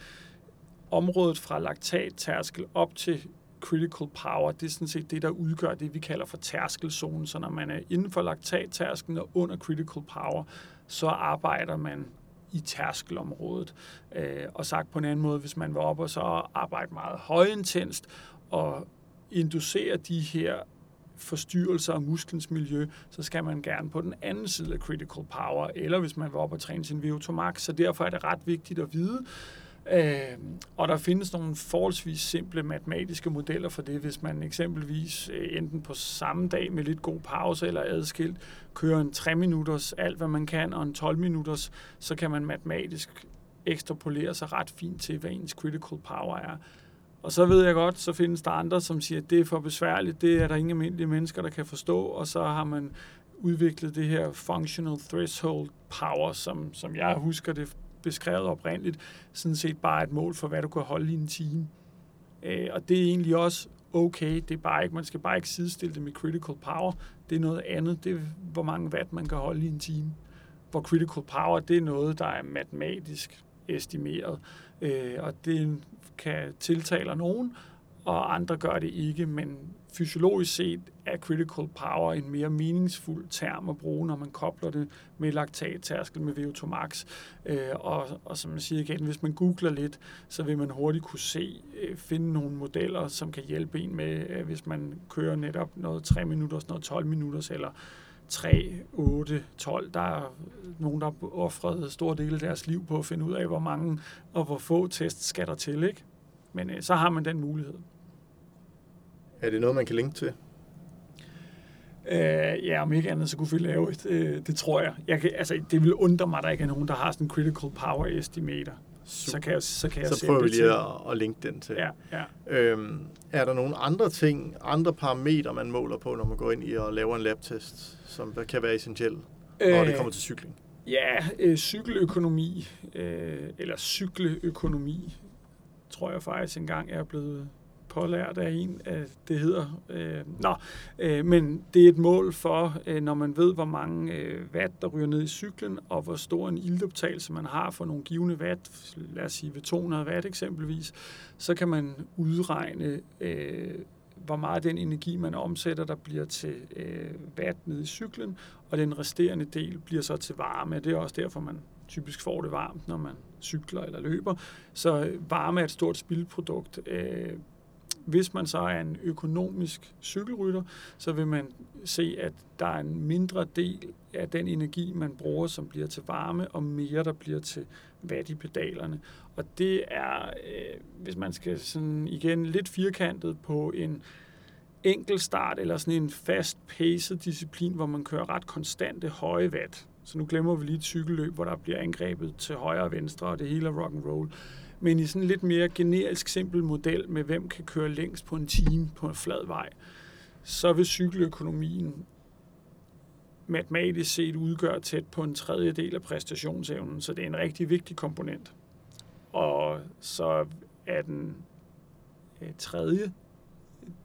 området fra laktat-tærskel op til critical power, det er sådan set det, der udgør det, vi kalder for tærskelzonen. Så når man er inden for laktat-tærskelen og under critical power, så arbejder man i tærskelområdet. Øh, og sagt på en anden måde, hvis man var op og så arbejde meget højintenst og inducere de her forstyrrelser af musklens miljø, så skal man gerne på den anden side af critical power, eller hvis man vil op og træne sin VO2 max. Så derfor er det ret vigtigt at vide, Øh, og der findes nogle forholdsvis simple matematiske modeller for det, hvis man eksempelvis øh, enten på samme dag med lidt god pause eller adskilt kører en 3 minutters alt, hvad man kan, og en 12 minutters, så kan man matematisk ekstrapolere sig ret fint til, hvad ens critical power er. Og så ved jeg godt, så findes der andre, som siger, at det er for besværligt, det er der ingen almindelige mennesker, der kan forstå, og så har man udviklet det her functional threshold power, som, som jeg husker det beskrevet oprindeligt, sådan set bare et mål for, hvad du kan holde i en time. Øh, og det er egentlig også okay, det er bare ikke, man skal bare ikke sidestille det med critical power. Det er noget andet, det er, hvor mange watt man kan holde i en time. Hvor critical power, det er noget, der er matematisk estimeret, øh, og det kan tiltale nogen, og andre gør det ikke, men fysiologisk set er critical power en mere meningsfuld term at bruge, når man kobler det med laktattærskel med VO2 max. Øh, og, og som jeg siger igen, hvis man googler lidt, så vil man hurtigt kunne se, øh, finde nogle modeller, som kan hjælpe en med, øh, hvis man kører netop noget 3 minutter, noget 12 minutter, eller 3, 8, 12. Der er nogen, der har offret store dele af deres liv på at finde ud af, hvor mange og hvor få tests skal der til. Ikke? Men øh, så har man den mulighed. Er det noget, man kan linke til? Øh, ja, om ikke andet, så kunne vi lave et. Øh, det tror jeg. jeg kan, altså, det vil undre mig, at der ikke er nogen, der har sådan en critical power estimator. Super. Så kan jeg, så kan jeg så prøver vi lige at, at linke den til. Ja, ja. Øhm, er der nogle andre ting, andre parametre, man måler på, når man går ind i og laver en labtest, som kan være essentielle, når øh, det kommer til cykling? Ja, øh, cykeløkonomi, øh, eller cykleøkonomi, tror jeg faktisk engang er blevet pålært af en, at det hedder. Øh, nå, øh, men det er et mål for, øh, når man ved, hvor mange øh, watt, der ryger ned i cyklen, og hvor stor en ildoptagelse man har for nogle givende watt, lad os sige ved 200 watt eksempelvis, så kan man udregne, øh, hvor meget den energi, man omsætter, der bliver til øh, watt nede i cyklen, og den resterende del bliver så til varme. Det er også derfor, man typisk får det varmt, når man cykler eller løber. Så øh, varme er et stort spildprodukt. Øh, hvis man så er en økonomisk cykelrytter, så vil man se, at der er en mindre del af den energi, man bruger, som bliver til varme, og mere, der bliver til vat i pedalerne. Og det er, øh, hvis man skal sådan igen lidt firkantet på en enkel start eller sådan en fast paced disciplin, hvor man kører ret konstante høje watt. Så nu glemmer vi lige et cykelløb, hvor der bliver angrebet til højre og venstre, og det hele er rock and roll. Men i sådan en lidt mere generisk simpel model med, hvem kan køre længst på en time på en flad vej, så vil cykeløkonomien matematisk set udgøre tæt på en tredjedel af præstationsevnen, så det er en rigtig vigtig komponent. Og så er den øh, tredje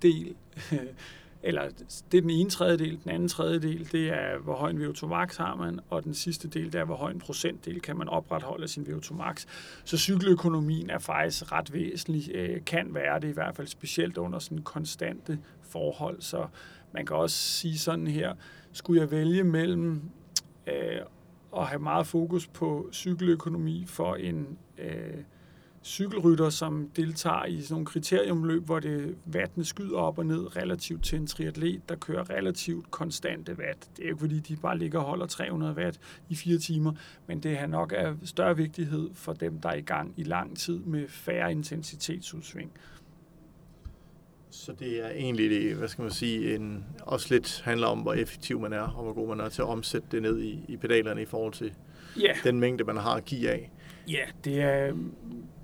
del eller det er den ene tredjedel, den anden tredjedel, det er, hvor høj en VO2 max har man, og den sidste del, det er, hvor høj en procentdel kan man opretholde sin VO2 max. Så cykeløkonomien er faktisk ret væsentlig, øh, kan være det i hvert fald specielt under sådan konstante forhold, så man kan også sige sådan her, skulle jeg vælge mellem øh, at have meget fokus på cykeløkonomi for en øh, cykelrytter, som deltager i sådan nogle kriteriumløb, hvor det vattene skyder op og ned relativt til en triatlet, der kører relativt konstante watt. Det er jo ikke fordi, de bare ligger og holder 300 watt i fire timer, men det har nok af større vigtighed for dem, der er i gang i lang tid med færre intensitetsudsving. Så det er egentlig, det, hvad skal man sige, en, også lidt handler om, hvor effektiv man er, og hvor god man er til at omsætte det ned i, i pedalerne i forhold til yeah. den mængde, man har at give af. Ja, det er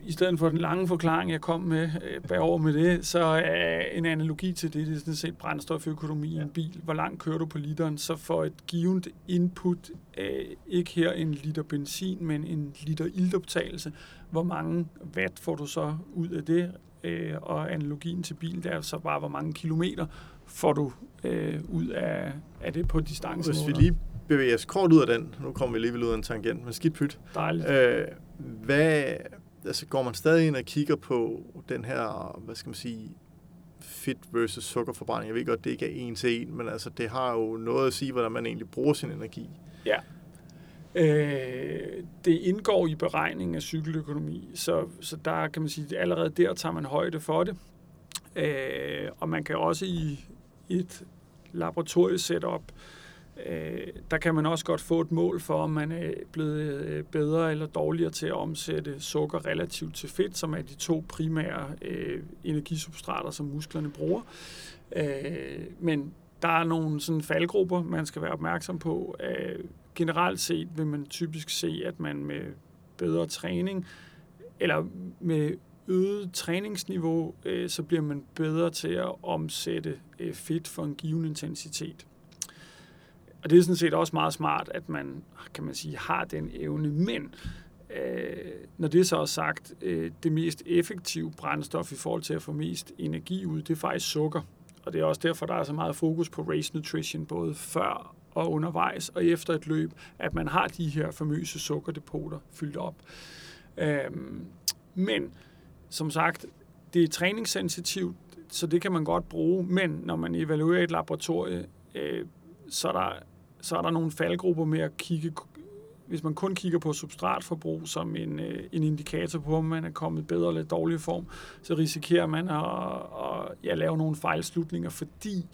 i stedet for den lange forklaring, jeg kom med øh, bagover med det, så er en analogi til det, det er sådan set brændstoføkonomi i en bil. Hvor langt kører du på literen, så for et givet input, øh, ikke her en liter benzin, men en liter ildoptagelse, hvor mange watt får du så ud af det? Øh, og analogien til bil, det er så bare, hvor mange kilometer får du øh, ud af, af det på distance. Hvis vi lige bevæger os kort ud af den, nu kommer vi alligevel ud af en tangent, men skidt pyt. Dejligt. Øh, hvad, altså går man stadig ind og kigger på den her, hvad skal man sige, fit versus sukkerforbrænding. Jeg ved godt, det ikke er en til en, men altså, det har jo noget at sige, hvordan man egentlig bruger sin energi. Ja. Øh, det indgår i beregningen af cykeløkonomi, så, så der kan man sige, at allerede der tager man højde for det. Øh, og man kan også i et laboratoriesetup øh, øh, der kan man også godt få et mål for, om man er blevet øh, bedre eller dårligere til at omsætte sukker relativt til fedt, som er de to primære øh, energisubstrater, som musklerne bruger. Øh, men der er nogle sådan faldgrupper, man skal være opmærksom på. Øh, generelt set vil man typisk se, at man med bedre træning, eller med øget træningsniveau, øh, så bliver man bedre til at omsætte øh, fedt for en given intensitet. Og det er sådan set også meget smart, at man, kan man sige, har den evne. Men øh, når det så er sagt, øh, det mest effektive brændstof i forhold til at få mest energi ud, det er faktisk sukker. Og det er også derfor, der er så meget fokus på race nutrition, både før og undervejs og efter et løb, at man har de her famøse sukkerdepoter fyldt op. Øh, men som sagt, det er træningssensitivt, så det kan man godt bruge, men når man evaluerer et laboratorie, øh, så er der, så er der nogle faldgrupper med at kigge, hvis man kun kigger på substratforbrug som en, øh, en indikator på, om man er kommet bedre eller dårlig form, så risikerer man at, at ja, lave nogle fejlslutninger, fordi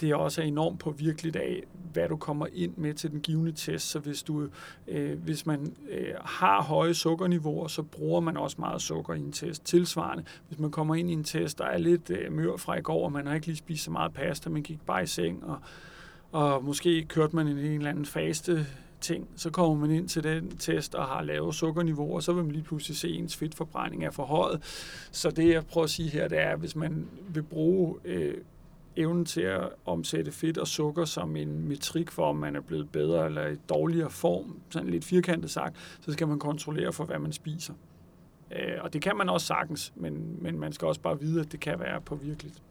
det også er enormt påvirkeligt af, hvad du kommer ind med til den givende test. Så hvis, du, øh, hvis man øh, har høje sukkerniveauer, så bruger man også meget sukker i en test. Tilsvarende, hvis man kommer ind i en test, der er lidt øh, mør fra i går, og man har ikke lige spist så meget pasta, man gik bare i seng, og og måske kørte man en, en eller anden faste ting, så kommer man ind til den test og har lave sukkerniveauer, så vil man lige pludselig se, at ens fedtforbrænding er for højt. Så det, jeg prøver at sige her, det er, at hvis man vil bruge øh, evnen til at omsætte fedt og sukker som en metrik for, om man er blevet bedre eller i dårligere form, sådan lidt firkantet sagt, så skal man kontrollere for, hvad man spiser. Øh, og det kan man også sagtens, men, men man skal også bare vide, at det kan være på virkeligt.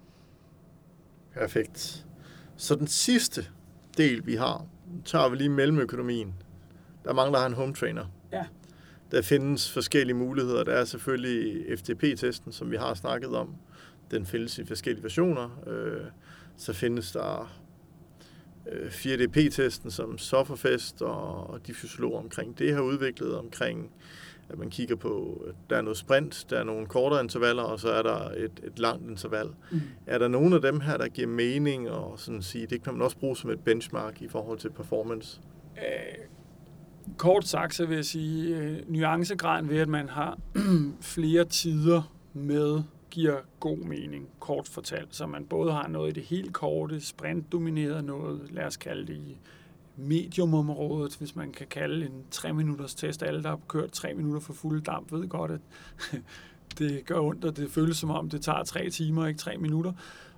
Perfekt. Så den sidste del, vi har, tager vi lige mellemøkonomien. Der er mange, der har en home trainer. Ja. Der findes forskellige muligheder. Der er selvfølgelig FTP-testen, som vi har snakket om. Den findes i forskellige versioner. Øh, så findes der 4DP-testen, øh, som Sofferfest og de fysiologer omkring det har udviklet, omkring at man kigger på, at der er noget sprint, der er nogle kortere intervaller, og så er der et, et langt interval. Mm. Er der nogle af dem her, der giver mening, og sådan sige, det kan man også bruge som et benchmark i forhold til performance? Øh, kort sagt, så vil jeg sige, øh, nuancegraden ved, at man har flere tider med giver god mening, kort fortalt. Så man både har noget i det helt korte, sprintdomineret noget, lad os kalde det i mediumområdet, hvis man kan kalde en 3-minutters test. Alle, der har kørt 3 minutter for fuld damp, ved godt, at det gør ondt, og det føles som om, det tager 3 timer, ikke 3 minutter.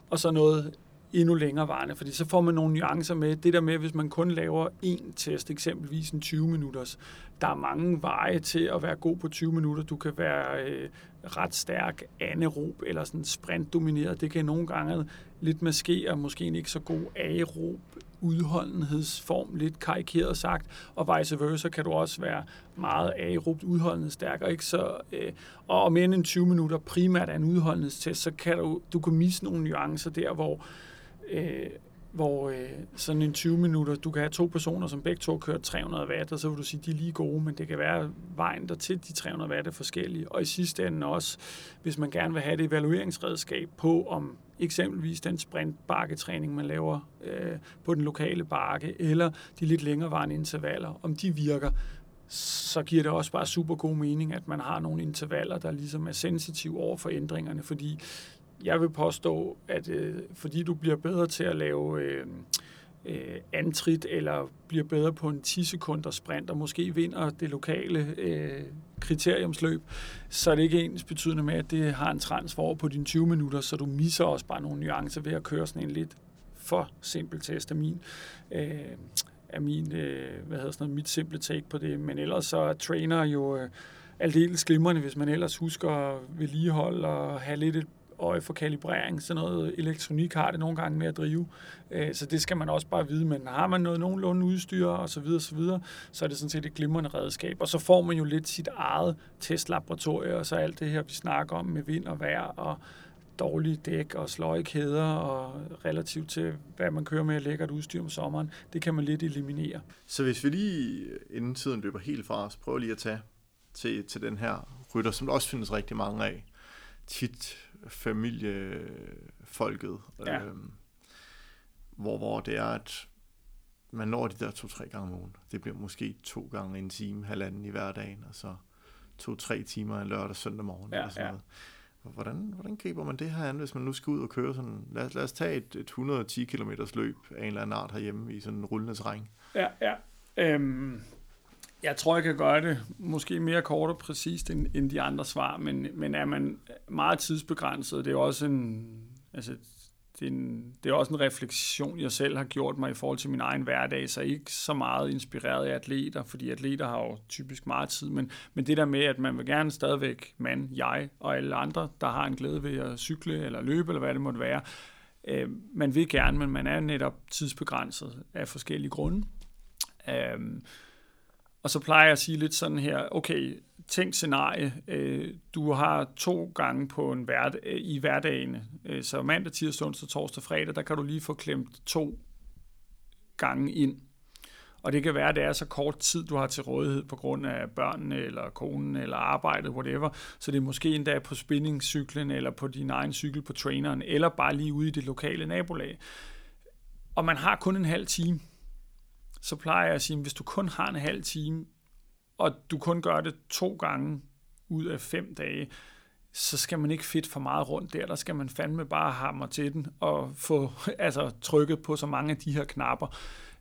Og så noget endnu længere varende, fordi så får man nogle nuancer med. Det der med, hvis man kun laver én test, eksempelvis en 20 minutters, der er mange veje til at være god på 20 minutter. Du kan være øh, ret stærk anaerob eller sådan sprintdomineret. Det kan nogle gange lidt maskere, måske en ikke så god aerob udholdenhedsform, lidt karikeret sagt, og vice versa kan du også være meget aerobt udholdenhedsstærk, og ikke? Så, øh, og om end en 20 minutter primært er en udholdenhedstest, så kan du, du kan misse nogle nuancer der, hvor øh, hvor øh, sådan en 20 minutter, du kan have to personer, som begge to kører 300 watt, og så vil du sige, at de er lige gode, men det kan være vejen der til de 300 watt er forskellige. Og i sidste ende også, hvis man gerne vil have det evalueringsredskab på, om eksempelvis den sprintbakketræning, man laver øh, på den lokale bakke, eller de lidt længerevarende intervaller, om de virker, så giver det også bare super god mening, at man har nogle intervaller, der ligesom er sensitive over for ændringerne, fordi jeg vil påstå, at øh, fordi du bliver bedre til at lave øh, øh, antrit, eller bliver bedre på en 10 sekunder sprint, og måske vinder det lokale øh, kriteriumsløb, så er det ikke ens betydende med, at det har en transfer på dine 20 minutter, så du misser også bare nogle nuancer ved at køre sådan en lidt for simpel test af min. Øh, af min, øh, hvad hedder sådan noget, mit simple take på det. Men ellers så er trainer jo øh, aldeles glimrende, hvis man ellers husker at vedligeholde og have lidt et øje for kalibrering. Sådan noget elektronik har det nogle gange med at drive. Øh, så det skal man også bare vide. Men har man noget nogenlunde udstyr og så videre, så videre, så er det sådan set et glimrende redskab. Og så får man jo lidt sit eget testlaboratorie, og så alt det her, vi snakker om med vind og vejr og dårlige dæk og sløjkæder og relativt til, hvad man kører med lækkert udstyr om sommeren, det kan man lidt eliminere. Så hvis vi lige, inden tiden løber helt fra os, prøver lige at tage til, til den her rytter, som der også findes rigtig mange af. Tit familiefolket, ja. øhm, hvor, hvor det er, at man når de der to-tre gange om ugen. Det bliver måske to gange en time, halvanden i hverdagen, og så to-tre timer en lørdag søndag morgen. Ja, eller sådan ja. noget. Hvordan, hvordan griber man det her an, hvis man nu skal ud og køre sådan, lad, lad os tage et, et 110 km løb af en eller anden art herhjemme i sådan en rullende terræn. Ja, ja. Øhm, jeg tror, jeg kan gøre det måske mere kort og præcist end, end de andre svar, men, men er man meget tidsbegrænset, det er også en, altså, det er, en, det er også en refleksion, jeg selv har gjort mig i forhold til min egen hverdag, så ikke så meget inspireret af atleter, fordi atleter har jo typisk meget tid, men, men det der med, at man vil gerne stadigvæk, man, jeg og alle andre, der har en glæde ved at cykle eller løbe, eller hvad det måtte være, øh, man vil gerne, men man er netop tidsbegrænset af forskellige grunde. Øh, og så plejer jeg at sige lidt sådan her, okay, tænk scenarie, øh, du har to gange på en hverd, øh, i hverdagen, øh, så mandag, tirsdag, onsdag, torsdag, fredag, der kan du lige få klemt to gange ind. Og det kan være, at det er så kort tid, du har til rådighed på grund af børnene, eller konen, eller arbejdet, whatever. Så det er måske endda på spinningcyklen, eller på din egen cykel på traineren, eller bare lige ude i det lokale nabolag. Og man har kun en halv time så plejer jeg at sige, at hvis du kun har en halv time, og du kun gør det to gange ud af fem dage, så skal man ikke fedt for meget rundt der. Der skal man fandme bare hamre til den og få altså, trykket på så mange af de her knapper.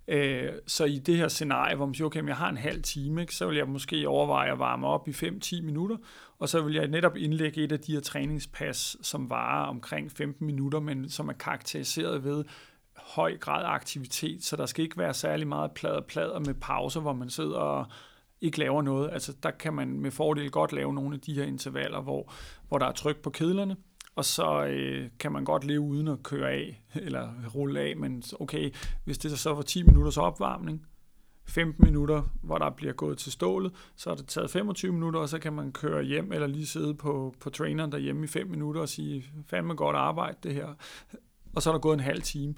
Øh, så i det her scenarie, hvor man siger, okay, jeg har en halv time, ikke, så vil jeg måske overveje at varme op i 5-10 minutter, og så vil jeg netop indlægge et af de her træningspas, som varer omkring 15 minutter, men som er karakteriseret ved, høj grad af aktivitet, så der skal ikke være særlig meget plader plader med pauser, hvor man sidder og ikke laver noget. Altså der kan man med fordel godt lave nogle af de her intervaller, hvor, hvor der er tryk på kedlerne, og så øh, kan man godt leve uden at køre af, eller rulle af, men okay, hvis det så var 10 minutters opvarmning, 15 minutter, hvor der bliver gået til stålet, så er det taget 25 minutter, og så kan man køre hjem, eller lige sidde på, på traineren derhjemme i 5 minutter og sige, fandme godt arbejde det her. Og så er der gået en halv time.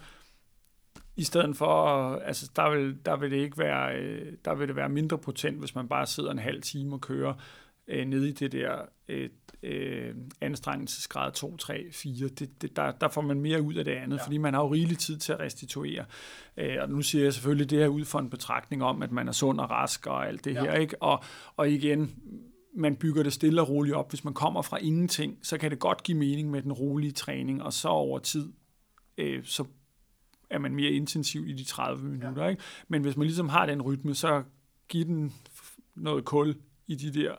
I stedet for, altså der vil, der vil det ikke være, øh, der vil det være mindre potent, hvis man bare sidder en halv time og kører øh, nede i det der øh, øh, anstrengelsesgrad 2, 3, 4. Det, det, der, der får man mere ud af det andet, ja. fordi man har jo rigelig tid til at restituere. Øh, og nu siger jeg selvfølgelig det her ud fra en betragtning om, at man er sund og rask og alt det ja. her. ikke. Og, og igen, man bygger det stille og roligt op. Hvis man kommer fra ingenting, så kan det godt give mening med den rolige træning, og så over tid, øh, så er man mere intensiv i de 30 minutter. Ja. Ikke? Men hvis man ligesom har den rytme, så giver den noget kul i de der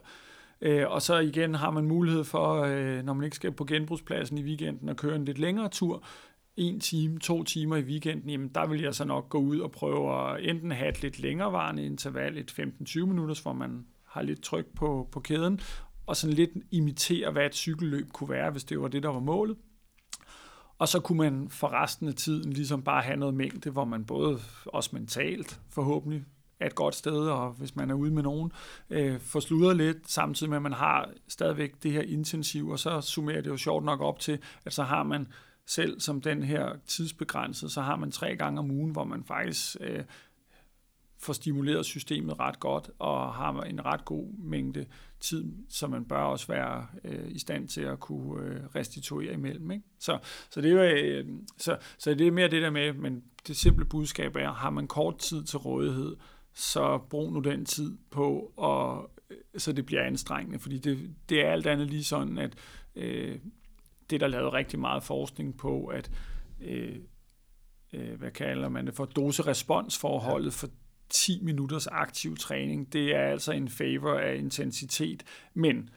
Øh, og så igen har man mulighed for, øh, når man ikke skal på genbrugspladsen i weekenden, at køre en lidt længere tur, en time, to timer i weekenden, jamen der vil jeg så nok gå ud og prøve at enten have et lidt længerevarende interval, et 15-20 minutters, hvor man har lidt tryk på, på kæden, og sådan lidt imitere, hvad et cykelløb kunne være, hvis det var det, der var målet. Og så kunne man for resten af tiden ligesom bare have noget mængde, hvor man både også mentalt forhåbentlig er et godt sted, og hvis man er ude med nogen, øh, får sludret lidt, samtidig med, at man har stadigvæk det her intensiv, og så summerer det jo sjovt nok op til, at så har man selv som den her tidsbegrænset, så har man tre gange om ugen, hvor man faktisk øh, får stimuleret systemet ret godt, og har en ret god mængde tid, så man bør også være øh, i stand til at kunne øh, restituere imellem. Ikke? Så, så, det er, øh, så, så det er mere det der med, men det simple budskab er, har man kort tid til rådighed, så brug nu den tid på, og, så det bliver anstrengende, fordi det, det er alt andet lige sådan, at øh, det der lavet rigtig meget forskning på, at øh, øh, hvad kalder man det for, dose-responsforholdet for 10 minutters aktiv træning, det er altså en favor af intensitet, men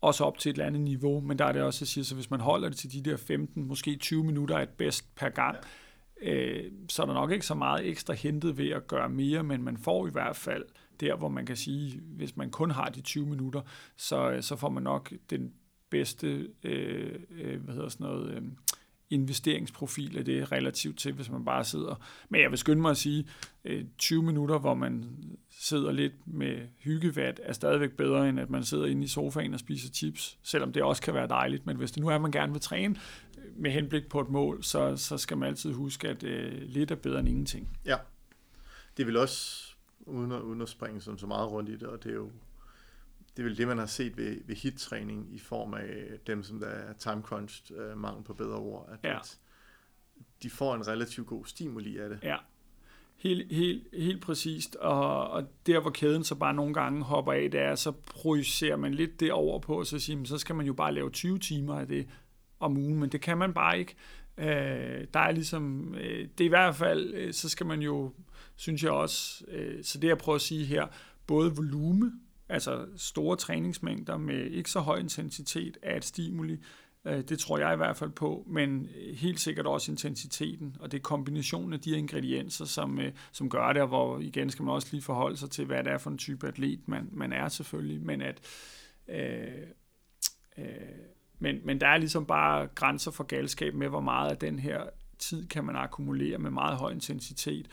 også op til et eller andet niveau, men der er det også, at sige, så hvis man holder det til de der 15, måske 20 minutter er et bedst per gang, øh, så er der nok ikke så meget ekstra hentet ved at gøre mere, men man får i hvert fald der, hvor man kan sige, hvis man kun har de 20 minutter, så, øh, så får man nok den bedste, øh, øh, hvad hedder sådan noget, øh, investeringsprofil af det relativt til, hvis man bare sidder. Men jeg vil skynde mig at sige, øh, 20 minutter, hvor man sidder lidt med hyggevat, er stadigvæk bedre, end at man sidder inde i sofaen og spiser chips, selvom det også kan være dejligt. Men hvis det nu er, at man gerne vil træne med henblik på et mål, så, så skal man altid huske, at øh, lidt er bedre end ingenting. Ja, det vil også, uden at, uden at springe sådan så meget rundt i det, og det er jo det er vel det, man har set ved, ved hit-træning i form af dem, som der er time-crunched, øh, mangel på bedre ord, at, ja. at de får en relativt god stimuli af det. Ja, helt, helt, helt præcist. Og, og der, hvor kæden så bare nogle gange hopper af, det er, så projicerer man lidt det over på, og så siger så skal man jo bare lave 20 timer af det om ugen, men det kan man bare ikke. Øh, der er ligesom, øh, det er i hvert fald, øh, så skal man jo, synes jeg også, øh, så det jeg prøver at sige her, både volume, altså store træningsmængder med ikke så høj intensitet af et stimuli. Øh, det tror jeg i hvert fald på, men helt sikkert også intensiteten, og det er kombinationen af de ingredienser, som, øh, som gør det, og hvor igen skal man også lige forholde sig til, hvad det er for en type atlet, man, man er selvfølgelig, men at øh, øh, men, men der er ligesom bare grænser for galskab med, hvor meget af den her tid kan man akkumulere med meget høj intensitet,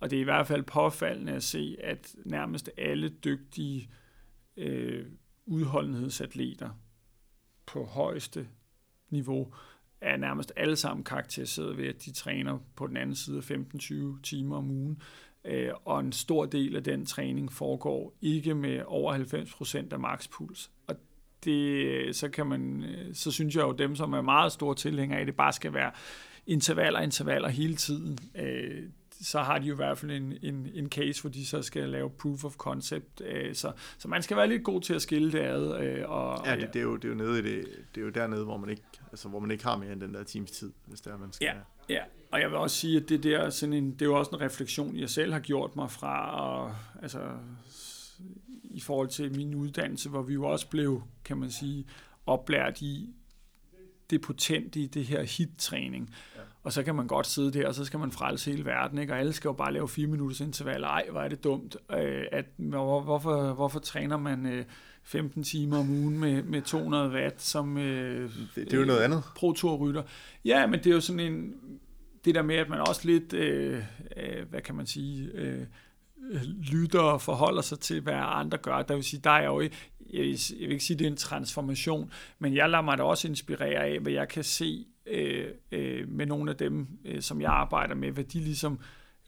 og det er i hvert fald påfaldende at se, at nærmest alle dygtige øh, øh, udholdenhedsatleter på højeste niveau er nærmest alle sammen karakteriseret ved, at de træner på den anden side af 15-20 timer om ugen. Øh, og en stor del af den træning foregår ikke med over 90% af makspuls. Og det, så, kan man, øh, så synes jeg jo, at dem, som er meget store tilhængere af det, bare skal være intervaller, intervaller hele tiden. Øh, så har de jo i hvert fald en, en, en case, hvor de så skal lave proof of concept. Øh, så, så man skal være lidt god til at skille det ad. Øh, og, ja, det, det, er jo, det er jo nede i det, det er jo dernede, hvor man ikke, altså, hvor man ikke har mere end den der times tid, hvis det er, man skal. Ja, ja. og jeg vil også sige, at det, der, sådan en, det er jo også en refleksion, jeg selv har gjort mig fra, og, altså, i forhold til min uddannelse, hvor vi jo også blev, kan man sige, oplært i det potente i det her hit-træning. Ja og så kan man godt sidde der, og så skal man frelse hele verden, ikke? og alle skal jo bare lave fire minutters interval. Ej, hvor er det dumt. Øh, at, hvor, hvorfor, hvorfor træner man øh, 15 timer om ugen med, med 200 watt som øh, det, det er jo noget andet. Pro Tour rytter. Ja, men det er jo sådan en, det der med, at man også lidt, øh, øh, hvad kan man sige, øh, lytter og forholder sig til, hvad andre gør. Der vil sige, der er jo, jeg vil, jeg vil ikke sige, det er en transformation, men jeg lader mig da også inspirere af, hvad jeg kan se øh, øh, med nogle af dem, øh, som jeg arbejder med, hvad de ligesom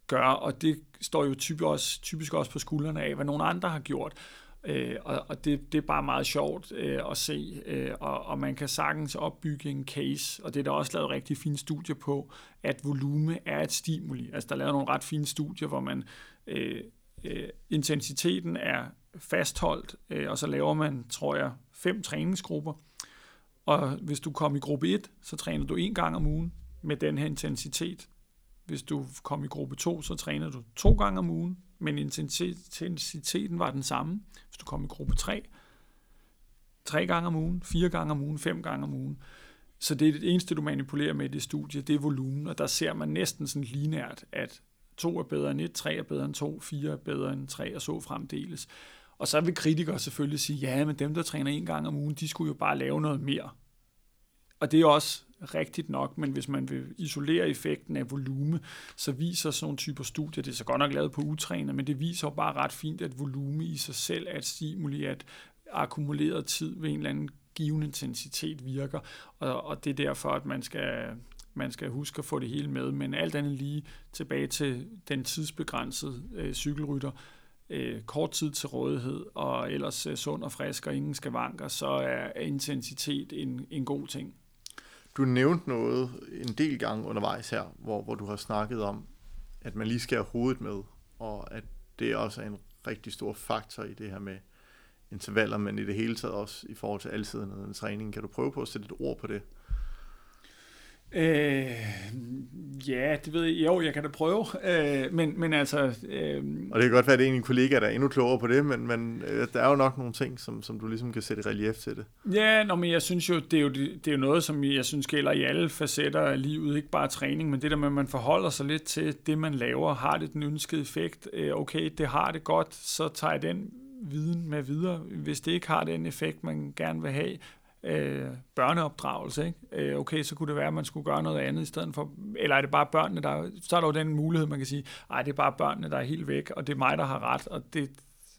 gør, og det står jo typisk også, typisk også på skuldrene af, hvad nogle andre har gjort. Øh, og og det, det er bare meget sjovt øh, at se, øh, og, og man kan sagtens opbygge en case, og det er der også lavet rigtig fine studier på, at volume er et stimuli. Altså der er lavet nogle ret fine studier, hvor man øh, øh, intensiteten er fastholdt, øh, og så laver man, tror jeg, fem træningsgrupper, og hvis du kom i gruppe 1, så træner du en gang om ugen med den her intensitet. Hvis du kom i gruppe 2, så træner du to gange om ugen, men intensiteten var den samme. Hvis du kom i gruppe 3, tre gange om ugen, fire gange om ugen, fem gange om ugen. Så det er det eneste, du manipulerer med i det studie, det er volumen, og der ser man næsten sådan linært, at to er bedre end et, tre er bedre end to, fire er bedre end tre, og så fremdeles. Og så vil kritikere selvfølgelig sige, ja, men dem, der træner en gang om ugen, de skulle jo bare lave noget mere. Og det er også rigtigt nok, men hvis man vil isolere effekten af volume, så viser sådan nogle typer studier, det er så godt nok lavet på utræner, men det viser jo bare ret fint, at volume i sig selv er et stimuli, at akkumuleret tid ved en eller anden given intensitet virker, og, og det er derfor, at man skal, man skal huske at få det hele med, men alt andet lige tilbage til den tidsbegrænsede øh, cykelrytter, øh, kort tid til rådighed, og ellers øh, sund og frisk og ingen skavanker, så er intensitet en, en god ting. Du nævnte noget en del gange undervejs her, hvor, hvor du har snakket om, at man lige skal have hovedet med, og at det også er en rigtig stor faktor i det her med intervaller, men i det hele taget også i forhold til altid af træning. Kan du prøve på at sætte et ord på det? Øh, ja, det ved jeg. Jo, jeg kan da prøve. Øh, men, men altså... Øh, og det kan godt være, at det er en kollega, der er endnu klogere på det, men, men øh, der er jo nok nogle ting, som, som du ligesom kan sætte relief til det. Ja, nå, men jeg synes jo, det er jo, det er jo noget, som jeg synes gælder i alle facetter af livet, ikke bare træning, men det der med, at man forholder sig lidt til det, man laver. Har det den ønskede effekt? Øh, okay, det har det godt, så tager jeg den viden med videre. Hvis det ikke har den effekt, man gerne vil have, øh, børneopdragelse. Ikke? Øh, okay, så kunne det være, at man skulle gøre noget andet i stedet for, eller er det bare børnene, der, så er der jo den mulighed, man kan sige, nej, det er bare børnene, der er helt væk, og det er mig, der har ret, og det,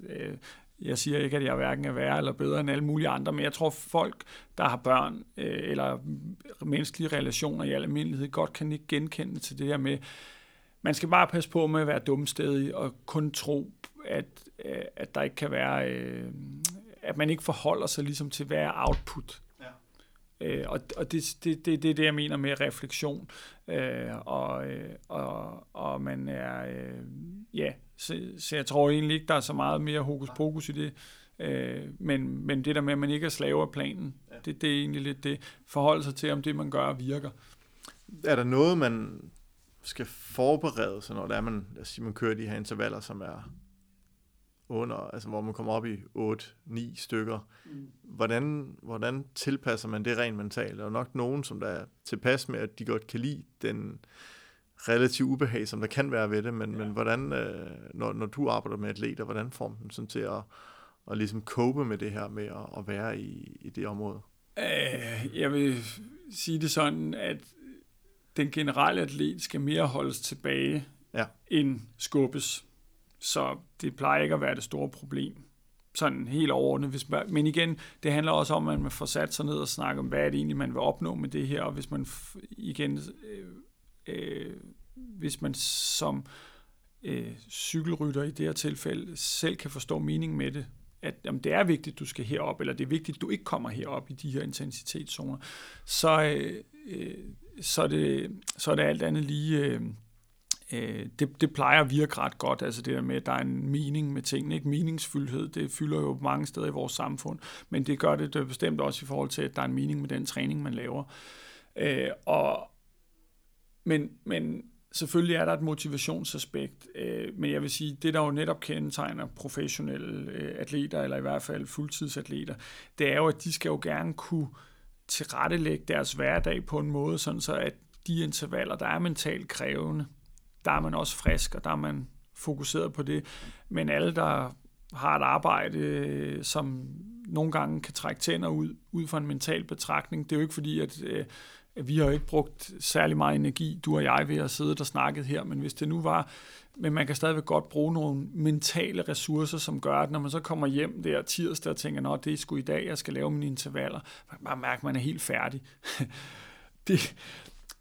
øh, jeg siger ikke, at jeg hverken er værre eller bedre end alle mulige andre, men jeg tror, folk, der har børn øh, eller menneskelige relationer i almindelighed, godt kan ikke genkende til det her med, man skal bare passe på med at være dumstedig og kun tro, at, øh, at der ikke kan være øh, at man ikke forholder sig ligesom til, hvad er output. Ja. Øh, og og det, det, det, det er det, jeg mener med refleksion. Øh, og, øh, og, og man er, øh, ja, så, så jeg tror egentlig ikke, der er så meget mere hokus pokus i det. Øh, men, men det der med, at man ikke er slave af planen, ja. det, det er egentlig lidt det. Forholde sig til, om det, man gør, virker. Er der noget, man skal forberede sig, når det er, man, lad os sige, man kører de her intervaller, som er under, altså hvor man kommer op i 8-9 stykker. Mm. Hvordan, hvordan tilpasser man det rent mentalt? Der er nok nogen, som der er tilpas med, at de godt kan lide den relativ ubehag, som der kan være ved det, men, ja. men hvordan, øh, når, når du arbejder med atleter, hvordan får man dem sådan til at, at ligesom cope med det her med at, at være i, i det område? Øh, jeg vil sige det sådan, at den generelle atlet skal mere holdes tilbage ja. end skubbes. Så det plejer ikke at være det store problem. Sådan helt overordnet. Hvis man, men igen, det handler også om, at man får sat sig ned og snakke om, hvad er det egentlig, man vil opnå med det her. Og hvis man igen, øh, øh, hvis man som øh, cykelrytter i det her tilfælde selv kan forstå mening med det, at jamen, det er vigtigt, du skal herop, eller det er vigtigt, du ikke kommer herop i de her intensitetszoner, så, øh, øh så, er, det, så er det alt andet lige... Øh, øh, det, det plejer at virke ret godt, altså det der med, at der er en mening med tingene, ikke meningsfuldhed, det fylder jo mange steder i vores samfund, men det gør det, det bestemt også i forhold til, at der er en mening med den træning, man laver. Øh, og, men, men selvfølgelig er der et motivationsaspekt, øh, men jeg vil sige, det der jo netop kendetegner professionelle øh, atleter, eller i hvert fald fuldtidsatleter, det er jo, at de skal jo gerne kunne tilrettelægge deres hverdag på en måde, sådan så at de intervaller, der er mentalt krævende, der er man også frisk, og der er man fokuseret på det. Men alle, der har et arbejde, øh, som nogle gange kan trække tænder ud, ud fra en mental betragtning, det er jo ikke fordi, at, øh, at vi har ikke brugt særlig meget energi, du og jeg, ved at sidde og snakket her, men hvis det nu var, men man kan stadigvæk godt bruge nogle mentale ressourcer, som gør, at når man så kommer hjem der tirsdag og tænker, at det er sgu i dag, jeg skal lave mine intervaller, man kan bare mærke, at man er helt færdig. det,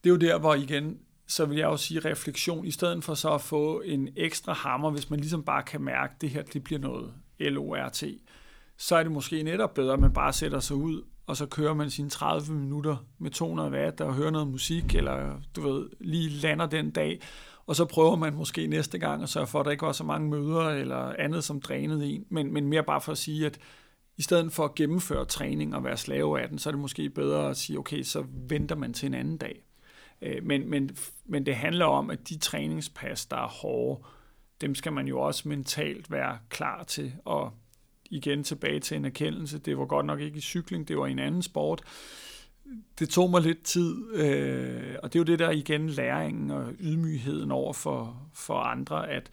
det er jo der, hvor igen, så vil jeg også sige refleksion, i stedet for så at få en ekstra hammer, hvis man ligesom bare kan mærke, at det her det bliver noget LORT, så er det måske netop bedre, at man bare sætter sig ud, og så kører man sine 30 minutter med 200 watt og hører noget musik, eller du ved, lige lander den dag, og så prøver man måske næste gang at sørge for, at der ikke var så mange møder eller andet, som drænede en, men, men mere bare for at sige, at i stedet for at gennemføre træning og være slave af den, så er det måske bedre at sige, okay, så venter man til en anden dag. Øh, men, men, men det handler om, at de træningspas, der er hårde, dem skal man jo også mentalt være klar til. Og igen tilbage til en erkendelse, det var godt nok ikke i cykling, det var i en anden sport. Det tog mig lidt tid, øh, og det er jo det der igen læringen og ydmygheden over for, for andre, at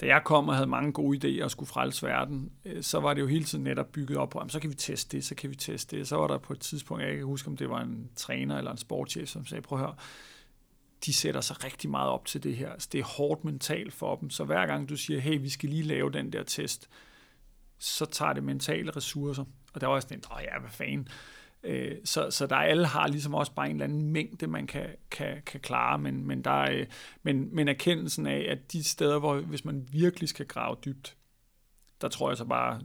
da jeg kom og havde mange gode idéer og skulle frelse verden, øh, så var det jo hele tiden netop bygget op på, så kan vi teste det, så kan vi teste det. Så var der på et tidspunkt, jeg kan huske, om det var en træner eller en sportschef, som sagde, prøv at høre, de sætter sig rigtig meget op til det her. Altså, det er hårdt mentalt for dem, så hver gang du siger, hey, vi skal lige lave den der test, så tager det mentale ressourcer. Og der var sådan en, åh ja, hvad fanden. Øh, så, så der alle har ligesom også bare en eller anden mængde, man kan, kan, kan klare, men, men, der er, men, men erkendelsen af, at de steder, hvor hvis man virkelig skal grave dybt, der tror jeg så bare,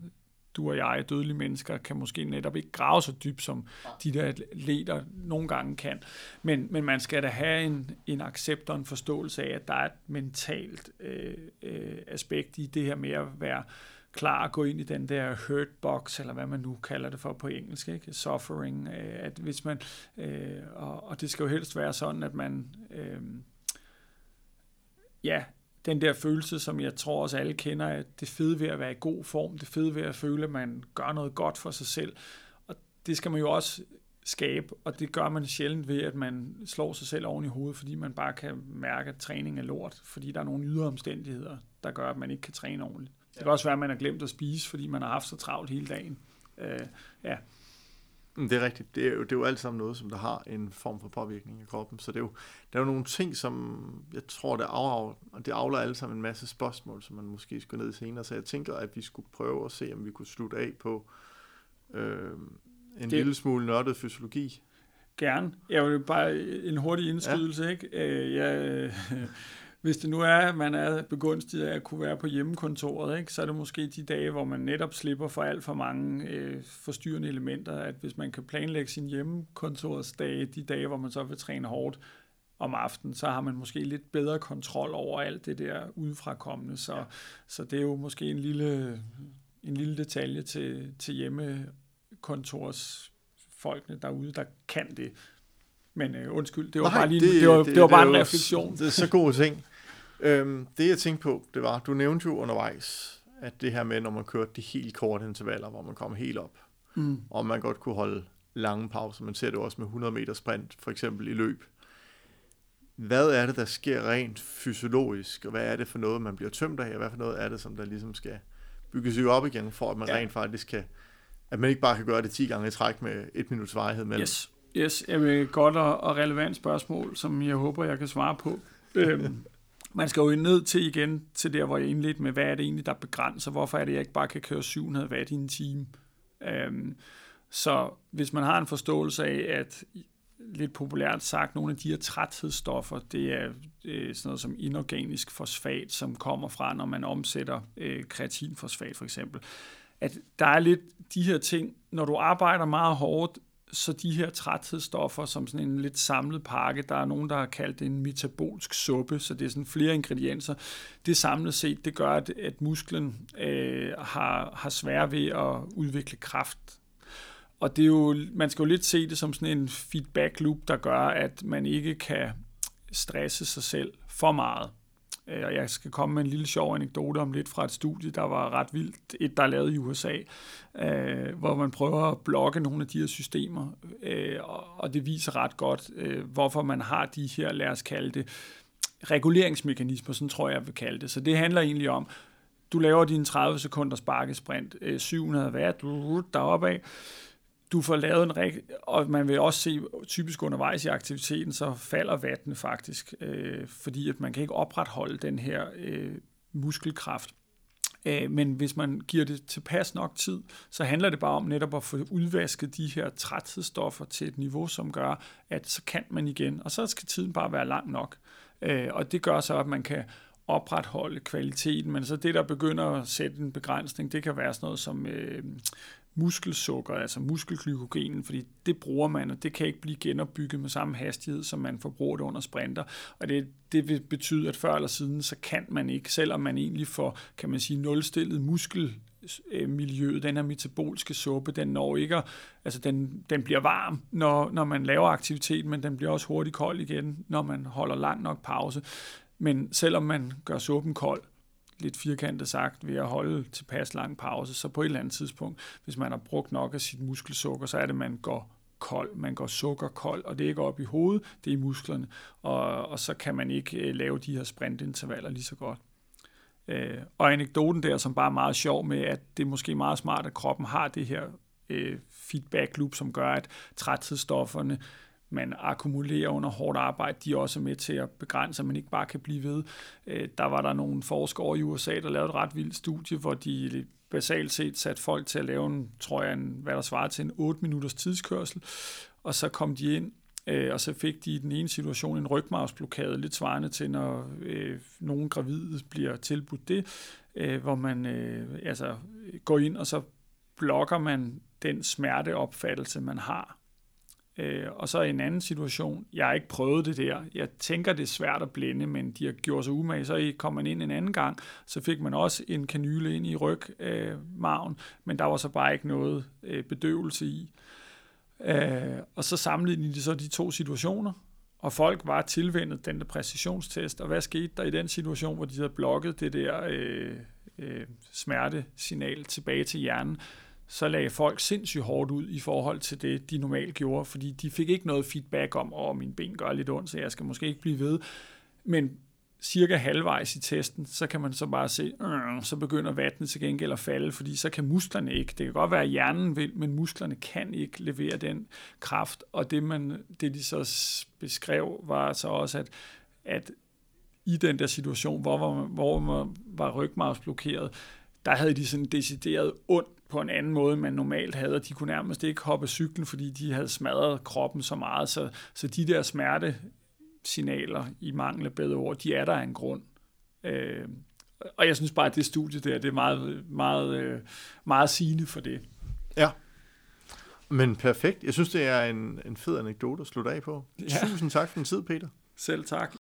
du og jeg, dødelige mennesker, kan måske netop ikke grave så dybt, som de der atleter nogle gange kan. Men, men man skal da have en, en accept og en forståelse af, at der er et mentalt øh, øh, aspekt i det her med at være klar at gå ind i den der hurt box, eller hvad man nu kalder det for på engelsk, ikke? suffering, øh, at hvis man, øh, og, og det skal jo helst være sådan, at man, øh, ja, den der følelse, som jeg tror også alle kender, at det fede ved at være i god form, det fede ved at føle, at man gør noget godt for sig selv, og det skal man jo også skabe, og det gør man sjældent ved, at man slår sig selv oven i hovedet, fordi man bare kan mærke, at træning er lort, fordi der er nogle ydre omstændigheder, der gør, at man ikke kan træne ordentligt. Det kan også være, at man har glemt at spise, fordi man har haft så travlt hele dagen. Øh, ja. Det er rigtigt. Det er, jo, det er jo alt sammen noget, som der har en form for påvirkning i kroppen. Så det er jo, der er jo nogle ting, som jeg tror, det afler, og det afler alle sammen en masse spørgsmål, som man måske skulle ned i senere. Så jeg tænker, at vi skulle prøve at se, om vi kunne slutte af på øh, en det... lille smule nørdet fysiologi. Gerne. Jeg vil bare en hurtig indskydelse, ja. ikke? Øh, jeg, hvis det nu er, at man er begunstiget af at kunne være på hjemmekontoret, ikke, så er det måske de dage, hvor man netop slipper for alt for mange øh, forstyrrende elementer, at hvis man kan planlægge sin hjemmekontorsdage, de dage, hvor man så vil træne hårdt om aftenen, så har man måske lidt bedre kontrol over alt det der udefrakommende. Så, ja. så det er jo måske en lille, en lille detalje til, til hjemmekontorsfolkene derude, der kan det. Men øh, undskyld, det var Nej, bare lige det, det var, det, det var bare det en refleksion. Det er så gode ting. Øhm, det jeg tænkte på, det var, du nævnte jo undervejs, at det her med, når man kørte de helt korte intervaller, hvor man kom helt op, mm. og man godt kunne holde lange pauser, man ser det også med 100 meter sprint, for eksempel i løb. Hvad er det, der sker rent fysiologisk, og hvad er det for noget, man bliver tømt af, og hvad for noget er det, som der ligesom skal bygges op igen, for at man ja. rent faktisk kan, at man ikke bare kan gøre det 10 gange i træk med et minuts varighed mellem. Yes. Yes, et godt og relevant spørgsmål, som jeg håber, jeg kan svare på. øhm, man skal jo ned til igen, til der, hvor jeg indledte med, hvad er det egentlig, der begrænser? Hvorfor er det, jeg ikke bare kan køre 700 watt i en time? Øhm, så hvis man har en forståelse af, at lidt populært sagt, nogle af de her træthedsstoffer, det er, øh, sådan noget som inorganisk fosfat, som kommer fra, når man omsætter øh, kreatinfosfat for eksempel. At der er lidt de her ting, når du arbejder meget hårdt, så de her træthedsstoffer som sådan en lidt samlet pakke, der er nogen, der har kaldt det en metabolsk suppe, så det er sådan flere ingredienser. Det samlet set, det gør, at, at musklen øh, har, har svært ved at udvikle kraft. Og det er jo, man skal jo lidt se det som sådan en feedback loop, der gør, at man ikke kan stresse sig selv for meget. Øh, og jeg skal komme med en lille sjov anekdote om lidt fra et studie, der var ret vildt. Et, der er lavet i USA, øh, hvor man prøver at blokke nogle af de her systemer. Øh, og det viser ret godt, øh, hvorfor man har de her, lad os kalde det, reguleringsmekanismer, sådan tror jeg, jeg vil kalde det. Så det handler egentlig om, du laver din 30 sekunders bakkesprint, øh, 700 watt, deroppe af, du får lavet en rigtig, og man vil også se typisk undervejs i aktiviteten, så falder vattene faktisk, øh, fordi at man kan ikke opretholde den her øh, muskelkraft. Øh, men hvis man giver det tilpas nok tid, så handler det bare om netop at få udvasket de her træthedsstoffer til et niveau, som gør, at så kan man igen, og så skal tiden bare være lang nok. Øh, og det gør så, at man kan opretholde kvaliteten, men så det, der begynder at sætte en begrænsning, det kan være sådan noget som øh, muskelsukker, altså muskelglykogenen, fordi det bruger man, og det kan ikke blive genopbygget med samme hastighed, som man forbruger det under sprinter. Og det, det vil betyde, at før eller siden, så kan man ikke, selvom man egentlig får, kan man sige, nulstillet muskel miljøet, den her metabolske suppe, den når ikke, altså den, den bliver varm, når, når man laver aktivitet, men den bliver også hurtigt kold igen, når man holder lang nok pause. Men selvom man gør suppen kold, lidt firkantet sagt, ved at holde tilpas lang pause, så på et eller andet tidspunkt, hvis man har brugt nok af sit muskelsukker, så er det, at man går kold, man går sukkerkold, og det er ikke op i hovedet, det er i musklerne, og, og så kan man ikke øh, lave de her sprintintervaller lige så godt. Øh, og anekdoten der, som bare er meget sjov med, at det er måske meget smart, at kroppen har det her øh, feedback loop, som gør, at træthedsstofferne man akkumulerer under hårdt arbejde, de er også med til at begrænse, at man ikke bare kan blive ved. Øh, der var der nogle forskere i USA, der lavede et ret vildt studie, hvor de basalt set satte folk til at lave en, tror jeg, en, hvad der svarer til en 8 minutters tidskørsel, og så kom de ind, øh, og så fik de i den ene situation en rygmavsblokade, lidt svarende til, når øh, nogen gravide bliver tilbudt det, øh, hvor man øh, altså, går ind, og så blokker man den smerteopfattelse, man har Øh, og så en anden situation, jeg har ikke prøvet det der. Jeg tænker, det er svært at blinde, men de har gjort sig umage. Så kom man ind en anden gang, så fik man også en kanyle ind i rygmagen, øh, men der var så bare ikke noget øh, bedøvelse i. Øh, og så sammenlignede de så de to situationer, og folk var tilvendet den der præcisionstest, og hvad skete der i den situation, hvor de havde blokket det der øh, øh, smertesignal tilbage til hjernen? Så lagde folk sindssygt hårdt ud i forhold til det, de normalt gjorde, fordi de fik ikke noget feedback om, at min ben gør lidt ondt, så jeg skal måske ikke blive ved. Men cirka halvvejs i testen, så kan man så bare se, øh, så begynder vattnet til gengæld at falde, fordi så kan musklerne ikke, det kan godt være, at hjernen vil, men musklerne kan ikke levere den kraft, og det, man, det de så beskrev, var så også, at, at i den der situation, hvor man, hvor man var rygmarvsblokeret, der havde de sådan decideret ondt på en anden måde, man normalt havde, og de kunne nærmest ikke hoppe cyklen, fordi de havde smadret kroppen så meget, så, så de der smertesignaler, i mangel af bedre ord, de er der af en grund. Øh, og jeg synes bare, at det studie der, det er meget, meget, øh, meget sigende for det. Ja, men perfekt. Jeg synes, det er en, en fed anekdote at slutte af på. Ja. Tusind tak for din tid, Peter. Selv tak.